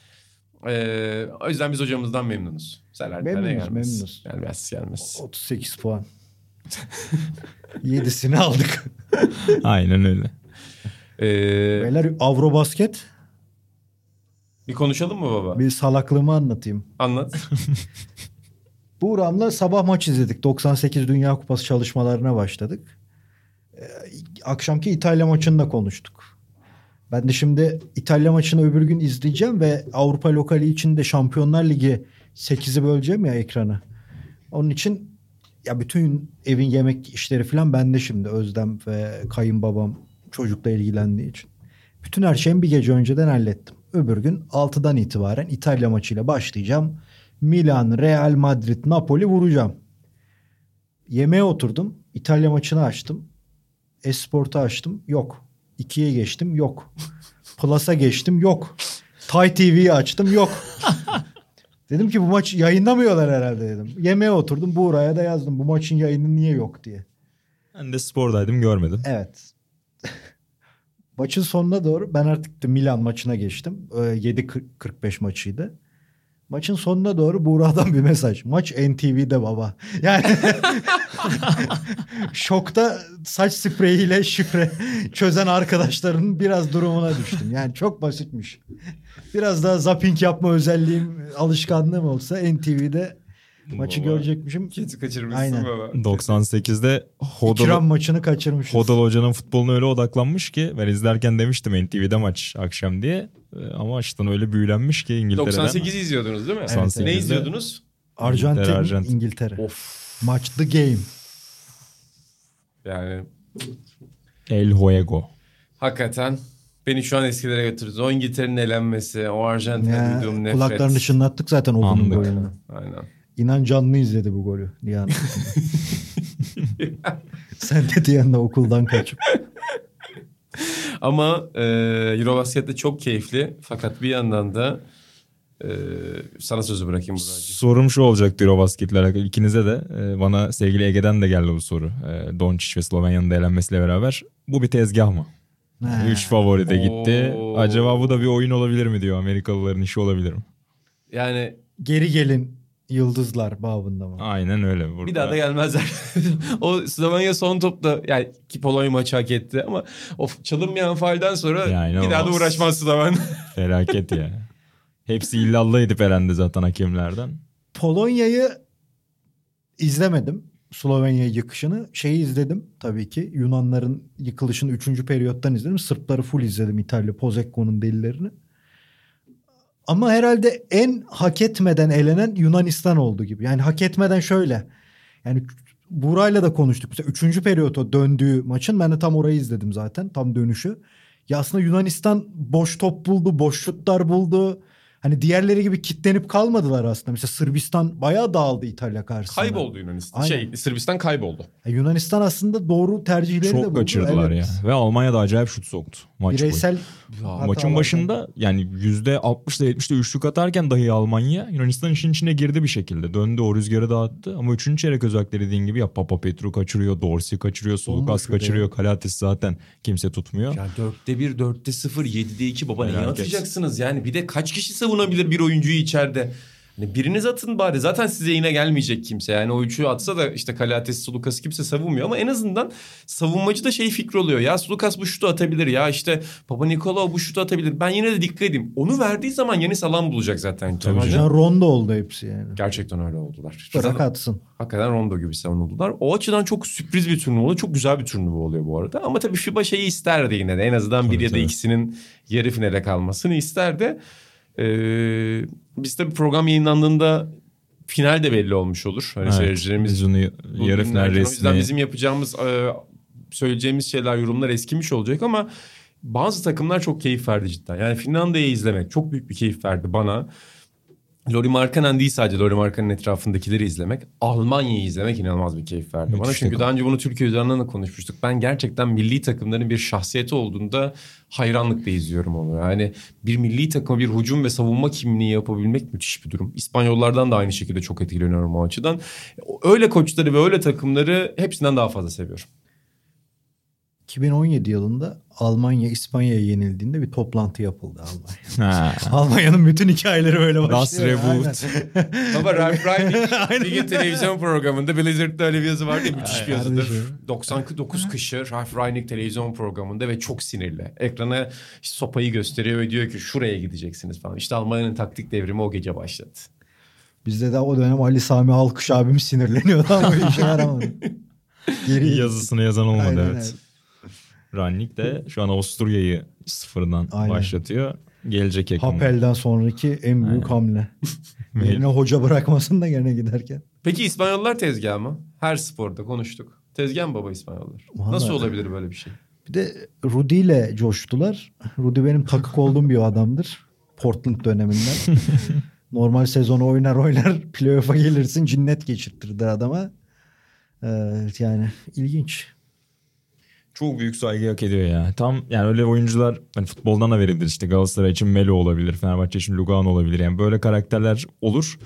Ee, o yüzden biz hocamızdan memnunuz. Salernitana Memnunuz, gelmez. memnunuz. Gelmez gelmez. 38 puan. 7'sini aldık. Aynen öyle. Ee, Beyler Avrobasket bir konuşalım mı baba? bir salaklığımı anlatayım. Anlat. Buğra'mla sabah maç izledik. 98 Dünya Kupası çalışmalarına başladık. Ee, akşamki İtalya maçını da konuştuk. Ben de şimdi İtalya maçını öbür gün izleyeceğim ve Avrupa lokali için de Şampiyonlar Ligi 8'i böleceğim ya ekranı. Onun için ya bütün evin yemek işleri falan bende şimdi Özlem ve kayınbabam çocukla ilgilendiği için. Bütün her şeyimi bir gece önceden hallettim. Öbür gün 6'dan itibaren İtalya maçıyla başlayacağım. Milan, Real Madrid, Napoli vuracağım. Yemeğe oturdum. İtalya maçını açtım. Esport'u açtım. Yok. 2'ye geçtim. Yok. Plus'a geçtim. Yok. Tay TV'yi açtım. Yok. dedim ki bu maç yayınlamıyorlar herhalde dedim. Yemeğe oturdum. Buğra'ya da yazdım. Bu maçın yayını niye yok diye. Ben de spordaydım görmedim. Evet. Maçın sonuna doğru ben artık da Milan maçına geçtim. Ee, 7.45 maçıydı. Maçın sonuna doğru Buğra'dan bir mesaj. Maç NTV'de baba. Yani şokta saç spreyiyle şifre çözen arkadaşların biraz durumuna düştüm. Yani çok basitmiş. Biraz daha zapping yapma özelliğim, alışkanlığım olsa NTV'de maçı Baba. görecekmişim. Kesin kaçırmışsın Aynen. baba. 98'de Hodol, İkram maçını kaçırmışız. Hodol Hoca'nın futboluna öyle odaklanmış ki ben izlerken demiştim NTV'de maç akşam diye. Ee, Ama açtan öyle büyülenmiş ki İngiltere'den. 98'i izliyordunuz değil mi? Evet, Ne izliyordunuz? Arjantin, İngiltere, Arjantin. İngiltere. Of. Maç the game. Yani El Juego. hakikaten beni şu an eskilere götürdü. O İngiltere'nin elenmesi, o Arjantin'e duyduğum nefret. kulaklarını çınlattık zaten o golünü. Aynen. İnan canlı izledi bu golü. Nihan. Sen de Nihan'la okuldan kaçıp. Ama e, Eurobasket de çok keyifli. Fakat bir yandan da e, sana sözü bırakayım Buracığım. Sorum şu olacaktı Eurobasket ile alakalı. İkinize de e, bana sevgili Ege'den de geldi bu soru. E, Doncic ve Slovenya'nın da elenmesiyle beraber. Bu bir tezgah mı? Ha. Üç favori de gitti. Oo. Acaba bu da bir oyun olabilir mi diyor. Amerikalıların işi olabilir mi? Yani Geri gelin yıldızlar babında mı? Aynen öyle. Burada. bir daha da gelmezler. o Slovenya son topta yani ki Polonya maçı hak etti ama o çalınmayan faalden sonra Ya, bir daha da uğraşmaz Slovenya. Felaket ya. Hepsi illallah edip elendi zaten hakemlerden. Polonya'yı izlemedim. Slovenya yıkışını. Şeyi izledim tabii ki. Yunanların yıkılışını 3. periyottan izledim. Sırpları full izledim İtalya. Pozekko'nun delilerini. Ama herhalde en hak etmeden elenen Yunanistan oldu gibi. Yani hak etmeden şöyle. Yani Buray'la da konuştuk. Mesela 3. periyota döndüğü maçın ben de tam orayı izledim zaten. Tam dönüşü. Ya aslında Yunanistan boş top buldu, boş şutlar buldu. Hani diğerleri gibi kitlenip kalmadılar aslında. Mesela Sırbistan bayağı dağıldı İtalya karşısında. Kayboldu Yunanistan. Aynen. Şey Sırbistan kayboldu. Ya Yunanistan aslında doğru tercihleri de buldu. Çok kaçırdılar Evet. ya. Ve Almanya da acayip şut soktu maç boyu. Bireysel Maçın hatalardan. başında yani yüzde 60'da 70'de üçlük atarken dahi Almanya Yunanistan işin içine girdi bir şekilde. Döndü o rüzgarı dağıttı. Ama üçüncü çeyrek özellikle dediğin gibi ya Papa Petru kaçırıyor, Dorsey kaçırıyor, Solukas kaçırıyor. Kalates zaten kimse tutmuyor. Ya dörtte bir, dörtte sıfır, yedide iki baba neye Felaket. atacaksınız yani? Bir de kaç kişi savunabilir bir oyuncuyu içeride? Hani biriniz atın bari. Zaten size yine gelmeyecek kimse. Yani o üçü atsa da işte Kalates, Sulukas kimse savunmuyor. Ama en azından savunmacı da şey fikri oluyor. Ya Sulukas bu şutu atabilir. Ya işte Papa Nikolaou bu şutu atabilir. Ben yine de dikkat edeyim. Onu verdiği zaman Yanis alan bulacak zaten. Tabii canım. Can Rondo oldu hepsi yani. Gerçekten öyle oldular. Bırak atsın. Hakikaten Rondo gibi savunuldular. O açıdan çok sürpriz bir turnuva oluyor. Çok güzel bir turnuva oluyor bu arada. Ama tabii FIBA şeyi isterdi yine de. En azından bir Tabii, ya da tabii. ikisinin yarı finale kalmasını isterdi. Ee, biz tabii program yayınlandığında final de belli olmuş olur. Hani Evet, seyircilerimiz biz onu yarı final. O yüzden resmi bizim yapacağımız, e, söyleyeceğimiz şeyler, yorumlar eskimiş olacak ama bazı takımlar çok keyif verdi cidden. Yani Finlandiya'yı izlemek çok büyük bir keyif verdi bana. Lori Markkanen değil sadece Lori Markkanen etrafındakileri izlemek. Almanya'yı izlemek inanılmaz bir keyif verdi bana. Müthiş Çünkü takım. daha önce bunu Türkiye üzerinden de konuşmuştuk. Ben gerçekten milli takımların bir şahsiyeti olduğunda hayranlıkla izliyorum onu. Yani bir milli takıma bir hücum ve savunma kimliği yapabilmek müthiş bir durum. İspanyollardan da aynı şekilde çok etkileniyorum o açıdan. Öyle koçları ve öyle takımları hepsinden daha fazla seviyorum. 2017 yılında Almanya İspanya'ya yenildiğinde bir toplantı yapıldı Almanya. Almanya'nın bütün hikayeleri böyle başlıyor. Das Reboot. Ama Ralph gün televizyon programında Blizzard'da öyle bir yazı vardı ya müthiş bir yazıdır. Kardeşim. 99 kışı Ralph Rangnick televizyon programında ve çok sinirli. Ekrana işte sopayı gösteriyor ve diyor ki şuraya gideceksiniz falan. İşte Almanya'nın taktik devrimi o gece başladı. Bizde de o dönem Ali Sami Alkış abimiz sinirleniyordu ama işe yaramadı. Geri Yazısını yazan olmadı Aynen, evet. Rannik de şu an Avusturya'yı sıfırdan Aynen. başlatıyor. Gelecek Ekim. Hapel'den sonraki en büyük hamle. Yerine hoca bırakmasın da gene giderken. Peki İspanyollar tezgah mı? Her sporda konuştuk. Tezgah mı baba İspanyollar? Vallahi- Nasıl olabilir böyle bir şey? Bir de Rudy ile coştular. Rudy benim takık olduğum bir adamdır. Portland döneminden. Normal sezonu oynar oynar playoff'a gelirsin cinnet geçirtirdi adama. Ee, yani ilginç. Çok büyük saygı hak ediyor ya. Tam yani öyle oyuncular hani futboldan da verebilir işte Galatasaray için Melo olabilir, Fenerbahçe için Lugano olabilir. Yani böyle karakterler olur.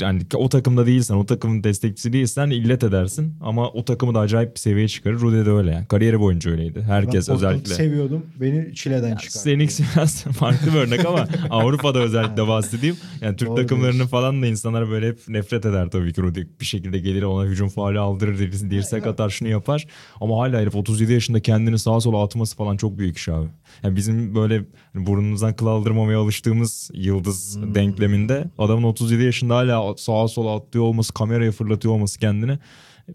Yani o takımda değilsen, o takımın destekçisi değilsen illet edersin. Ama o takımı da acayip bir seviyeye çıkarır. Rudy de öyle yani. Kariyeri boyunca öyleydi. Herkes Ben özellikle. seviyordum. Beni çileden çıkardı. Seninki biraz farklı bir örnek ama Avrupa'da özellikle bahsedeyim. Yani Türk Doğru takımlarını diyorsun. falan da insanlar böyle hep nefret eder tabii ki Rudy. Bir şekilde gelir ona hücum faali aldırır, dir- dirsek atar şunu yapar. Ama hala herif 37 yaşında kendini sağa sola atması falan çok büyük iş abi. Yani bizim böyle burnumuzdan kıl aldırmamaya alıştığımız yıldız Hmm. denkleminde adamın 37 yaşında hala sağa sola atlıyor olması, kameraya fırlatıyor olması kendini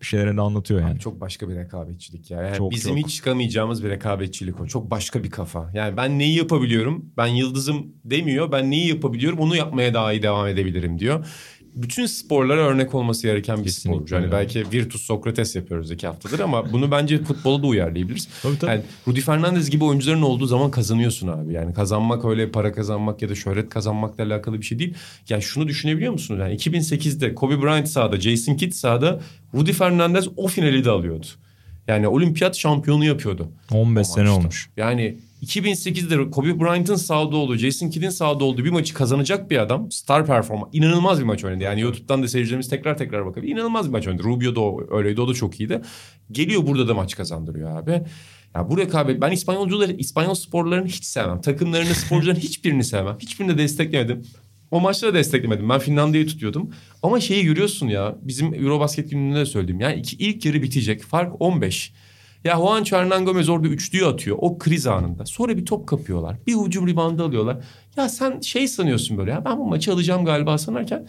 bir şeylerini de anlatıyor yani. Çok başka bir rekabetçilik ya. Yani Çok, bizim çok. hiç çıkamayacağımız bir rekabetçilik o. Çok başka bir kafa. Yani ben neyi yapabiliyorum? Ben yıldızım demiyor. Ben neyi yapabiliyorum? Onu yapmaya daha iyi devam edebilirim diyor. Bütün sporlara örnek olması gereken bir Kesinlikle sporcu. Yani öyle. belki Virtus Sokrates yapıyoruz iki haftadır ama bunu bence futbola da uyarlayabiliriz. Tabii, tabii. Yani Rudy Fernandez gibi oyuncuların olduğu zaman kazanıyorsun abi. Yani kazanmak öyle para kazanmak ya da şöhret kazanmakla alakalı bir şey değil. Yani şunu düşünebiliyor musunuz? Yani 2008'de Kobe Bryant sahada, Jason Kidd sahada Rudy Fernandez o finali de alıyordu. Yani olimpiyat şampiyonu yapıyordu. 15 o sene olmuş. Yani 2008'de Kobe Bryant'ın sahada olduğu, Jason Kidd'in sahada olduğu bir maçı kazanacak bir adam. Star performans. inanılmaz bir maç oynadı. Yani YouTube'dan da seyircilerimiz tekrar tekrar bakabilir. İnanılmaz bir maç oynadı. Rubio da öyleydi. O da çok iyiydi. Geliyor burada da maç kazandırıyor abi. Ya bu rekabet ben İspanyolcuları, İspanyol sporlarını hiç sevmem. Takımlarını, sporcuların hiçbirini sevmem. Hiçbirini de desteklemedim. O maçları da desteklemedim. Ben Finlandiya'yı tutuyordum. Ama şeyi görüyorsun ya. Bizim Eurobasket gününde de söyledim. Yani iki, ilk yarı bitecek. Fark 15. Ya Juancho Hernan Gomez orada üçlüyü atıyor. O kriz anında. Sonra bir top kapıyorlar. Bir hücum ribandı alıyorlar. Ya sen şey sanıyorsun böyle ya ben bu maçı alacağım galiba sanarken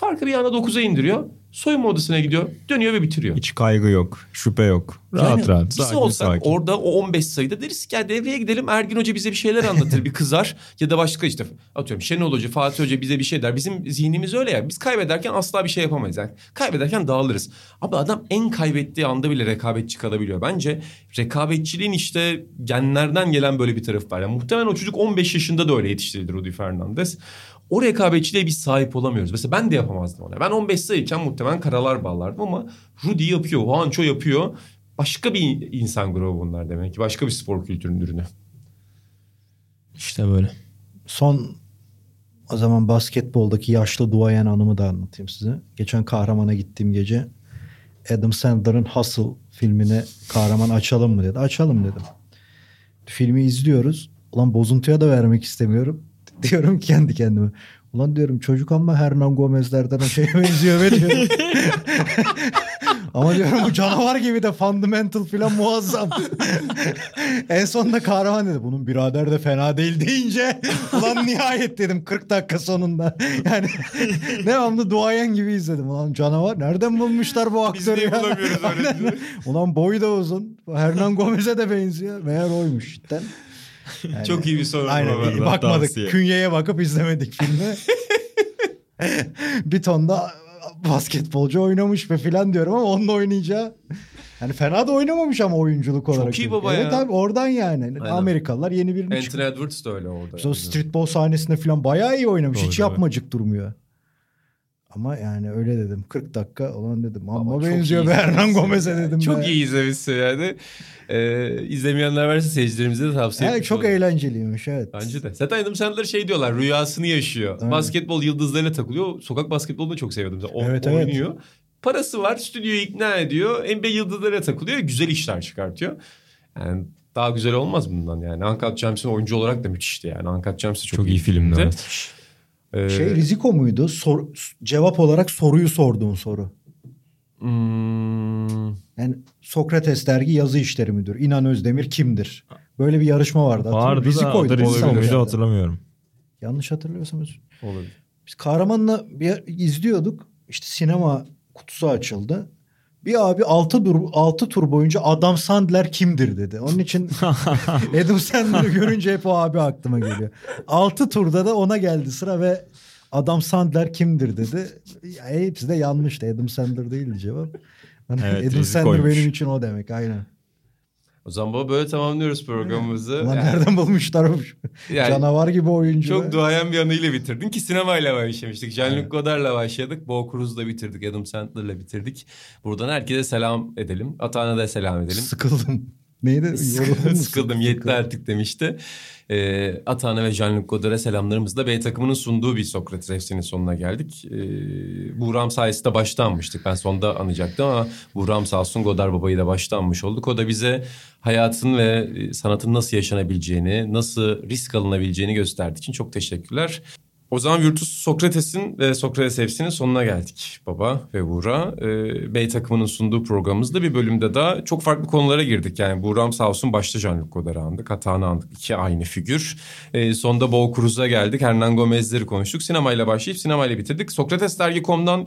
farkı bir anda 9'a indiriyor. Soyunma odasına gidiyor. Dönüyor ve bitiriyor. Hiç kaygı yok, şüphe yok. Rahat Yani rahat, Biz sakin olsak sakin. orada o 15 sayıda deriz ki ya devreye gidelim Ergin Hoca bize bir şeyler anlatır bir kızar ya da başka işte atıyorum Şenol Hoca Fatih Hoca bize bir şey der. Bizim zihnimiz öyle ya biz kaybederken asla bir şey yapamayız. Yani kaybederken dağılırız. Abi adam en kaybettiği anda bile rekabetçi kalabiliyor. Bence rekabetçiliğin işte genlerden gelen böyle bir tarafı var. Yani muhtemelen o çocuk 15 yaşında da öyle yetiştirildi Rudy Fernandez. O rekabetçiliğe biz sahip olamıyoruz. Mesela ben de yapamazdım ona. Ben 15 sayıyken muhtemelen karalar bağlardım ama Rudy yapıyor, Juancho yapıyor. Başka bir insan grubu bunlar demek ki. Başka bir spor kültürünün ürünü. İşte böyle. Son o zaman basketboldaki yaşlı duayen anımı da anlatayım size. Geçen kahramana gittiğim gece Adam Sandler'ın Hustle filmini kahraman açalım mı dedi. Açalım dedim. Filmi izliyoruz. Ulan bozuntuya da vermek istemiyorum. Diyorum ki kendi kendime. Ulan diyorum çocuk ama Hernan Gomez'lerden o şeye benziyor be diyorum. Ama diyorum bu canavar gibi de fundamental falan muazzam. en sonunda kahraman dedi. Bunun birader de fena değil deyince ulan nihayet dedim 40 dakika sonunda. Yani devamlı duayen gibi izledim. Ulan canavar nereden bulmuşlar bu aktörü niye ya? bulamıyoruz öyle. Ulan boyu da uzun. Hernan Gomez'e de benziyor. Meğer oymuş cidden. Yani- Çok iyi bir soru. Aynen bu arada, bakmadık. tavsiye. Künyeye bakıp izlemedik filmi. bir ton da basketbolcu oynamış be filan diyorum ama onunla oynayacağı Yani fena da oynamamış ama oyunculuk olarak. iyi baba evet ya. abi oradan yani. Aynen. Amerikalılar yeni birini çıkıyor. Anthony Edwards da öyle orada. Biz o streetball sahnesinde falan bayağı iyi oynamış. Doğru, Hiç yapmacık durmuyor. Ama yani öyle dedim. 40 dakika olan dedim. Ama benziyor iyi be Hernan Gomez'e dedim. Çok be. iyi izlemişsin yani. Ee, izlemeyenler varsa seyircilerimize de tavsiye Evet, etmiş çok olalım. eğlenceliymiş evet. Bence de. Zaten Adam Sandler şey diyorlar rüyasını yaşıyor. Aynen. Basketbol yıldızlarıyla takılıyor. Sokak basketbolunu da çok seviyordum. O, Evet, evet. oynuyor. Parası var stüdyoyu ikna ediyor. NBA yıldızlarıyla takılıyor. Güzel işler çıkartıyor. Yani daha güzel olmaz bundan yani. Uncut James'in oyuncu olarak da müthişti yani. Uncut James çok, Çok iyi filmdi. filmdi. Evet. Ee, Şey Riziko muydu? Sor, cevap olarak soruyu sorduğun soru. hmm, Yani Sokrates dergi yazı işleri müdür. İnan Özdemir kimdir? Böyle bir yarışma vardı. Vardı da Riziko'ydu. adı Riziko muydu hatırlamıyorum. Yanlış hatırlıyorsam özür- olabilir. Biz kahramanla bir izliyorduk. İşte sinema kutusu açıldı. Bir abi 6 tur 6 tur boyunca Adam Sandler kimdir dedi. Onun için Adam Sandler'ı görünce hep o abi aklıma geliyor. 6 turda da ona geldi sıra ve Adam Sandler kimdir dedi. Ya, hepsi de yanlıştı. Adam Sandler değildi cevap. Hani Evet, Adam. Sandler benim için o demek aynen. O zaman baba böyle tamamlıyoruz programımızı. Ulan nereden bulmuşlar o yani- canavar gibi oyuncu. Çok duayen bir anıyla bitirdin ki sinemayla başlamıştık. Jean-Luc Godard'la başladık. Bo Cruz'la bitirdik. Adam Sandler'la bitirdik. Buradan herkese selam edelim. Atağına da selam edelim. Sıkıldım. Neydi? Mu? Sıkıldım yetti artık demişti. Ee, Atağına ve Jean-Luc Godard'a selamlarımızla B takımının sunduğu bir Sokrates FC'nin sonuna geldik. Ee, Buğram sayesinde başta anmıştık. Ben sonda anacaktım ama Buğram sağ olsun Godard babayı da başta anmış olduk. O da bize hayatın ve e, sanatın nasıl yaşanabileceğini, nasıl risk alınabileceğini gösterdiği için çok teşekkürler. O zaman Virtus Sokrates'in ve Sokrates FC'nin sonuna geldik baba ve Buğra. Ee, Bey takımının sunduğu programımızda bir bölümde daha çok farklı konulara girdik. Yani Buğra'm sağ olsun başta Jean-Luc Godard'ı andık. Hatanı andık. İki aynı figür. Ee, sonda Bo Cruz'a geldik. Hernan Gomez'leri konuştuk. Sinemayla başlayıp sinemayla bitirdik. Sokrates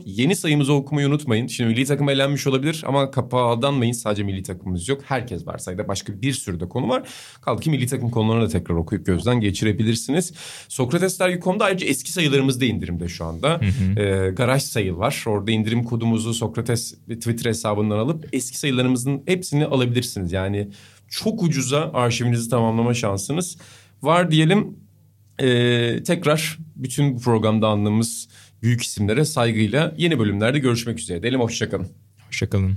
yeni sayımızı okumayı unutmayın. Şimdi milli takım elenmiş olabilir ama kapağı aldanmayın. Sadece milli takımımız yok. Herkes var sayıda. Başka bir sürü de konu var. Kaldı ki milli takım konularını da tekrar okuyup gözden geçirebilirsiniz. Sokrates ayrıca eski sayılarımız da indirimde şu anda. Ee, garaj sayı var. Orada indirim kodumuzu Sokrates Twitter hesabından alıp eski sayılarımızın hepsini alabilirsiniz. Yani çok ucuza arşivinizi tamamlama şansınız var diyelim. Ee, tekrar bütün bu programda andığımız büyük isimlere saygıyla yeni bölümlerde görüşmek üzere. Diyelim hoşçakalın. Hoşçakalın.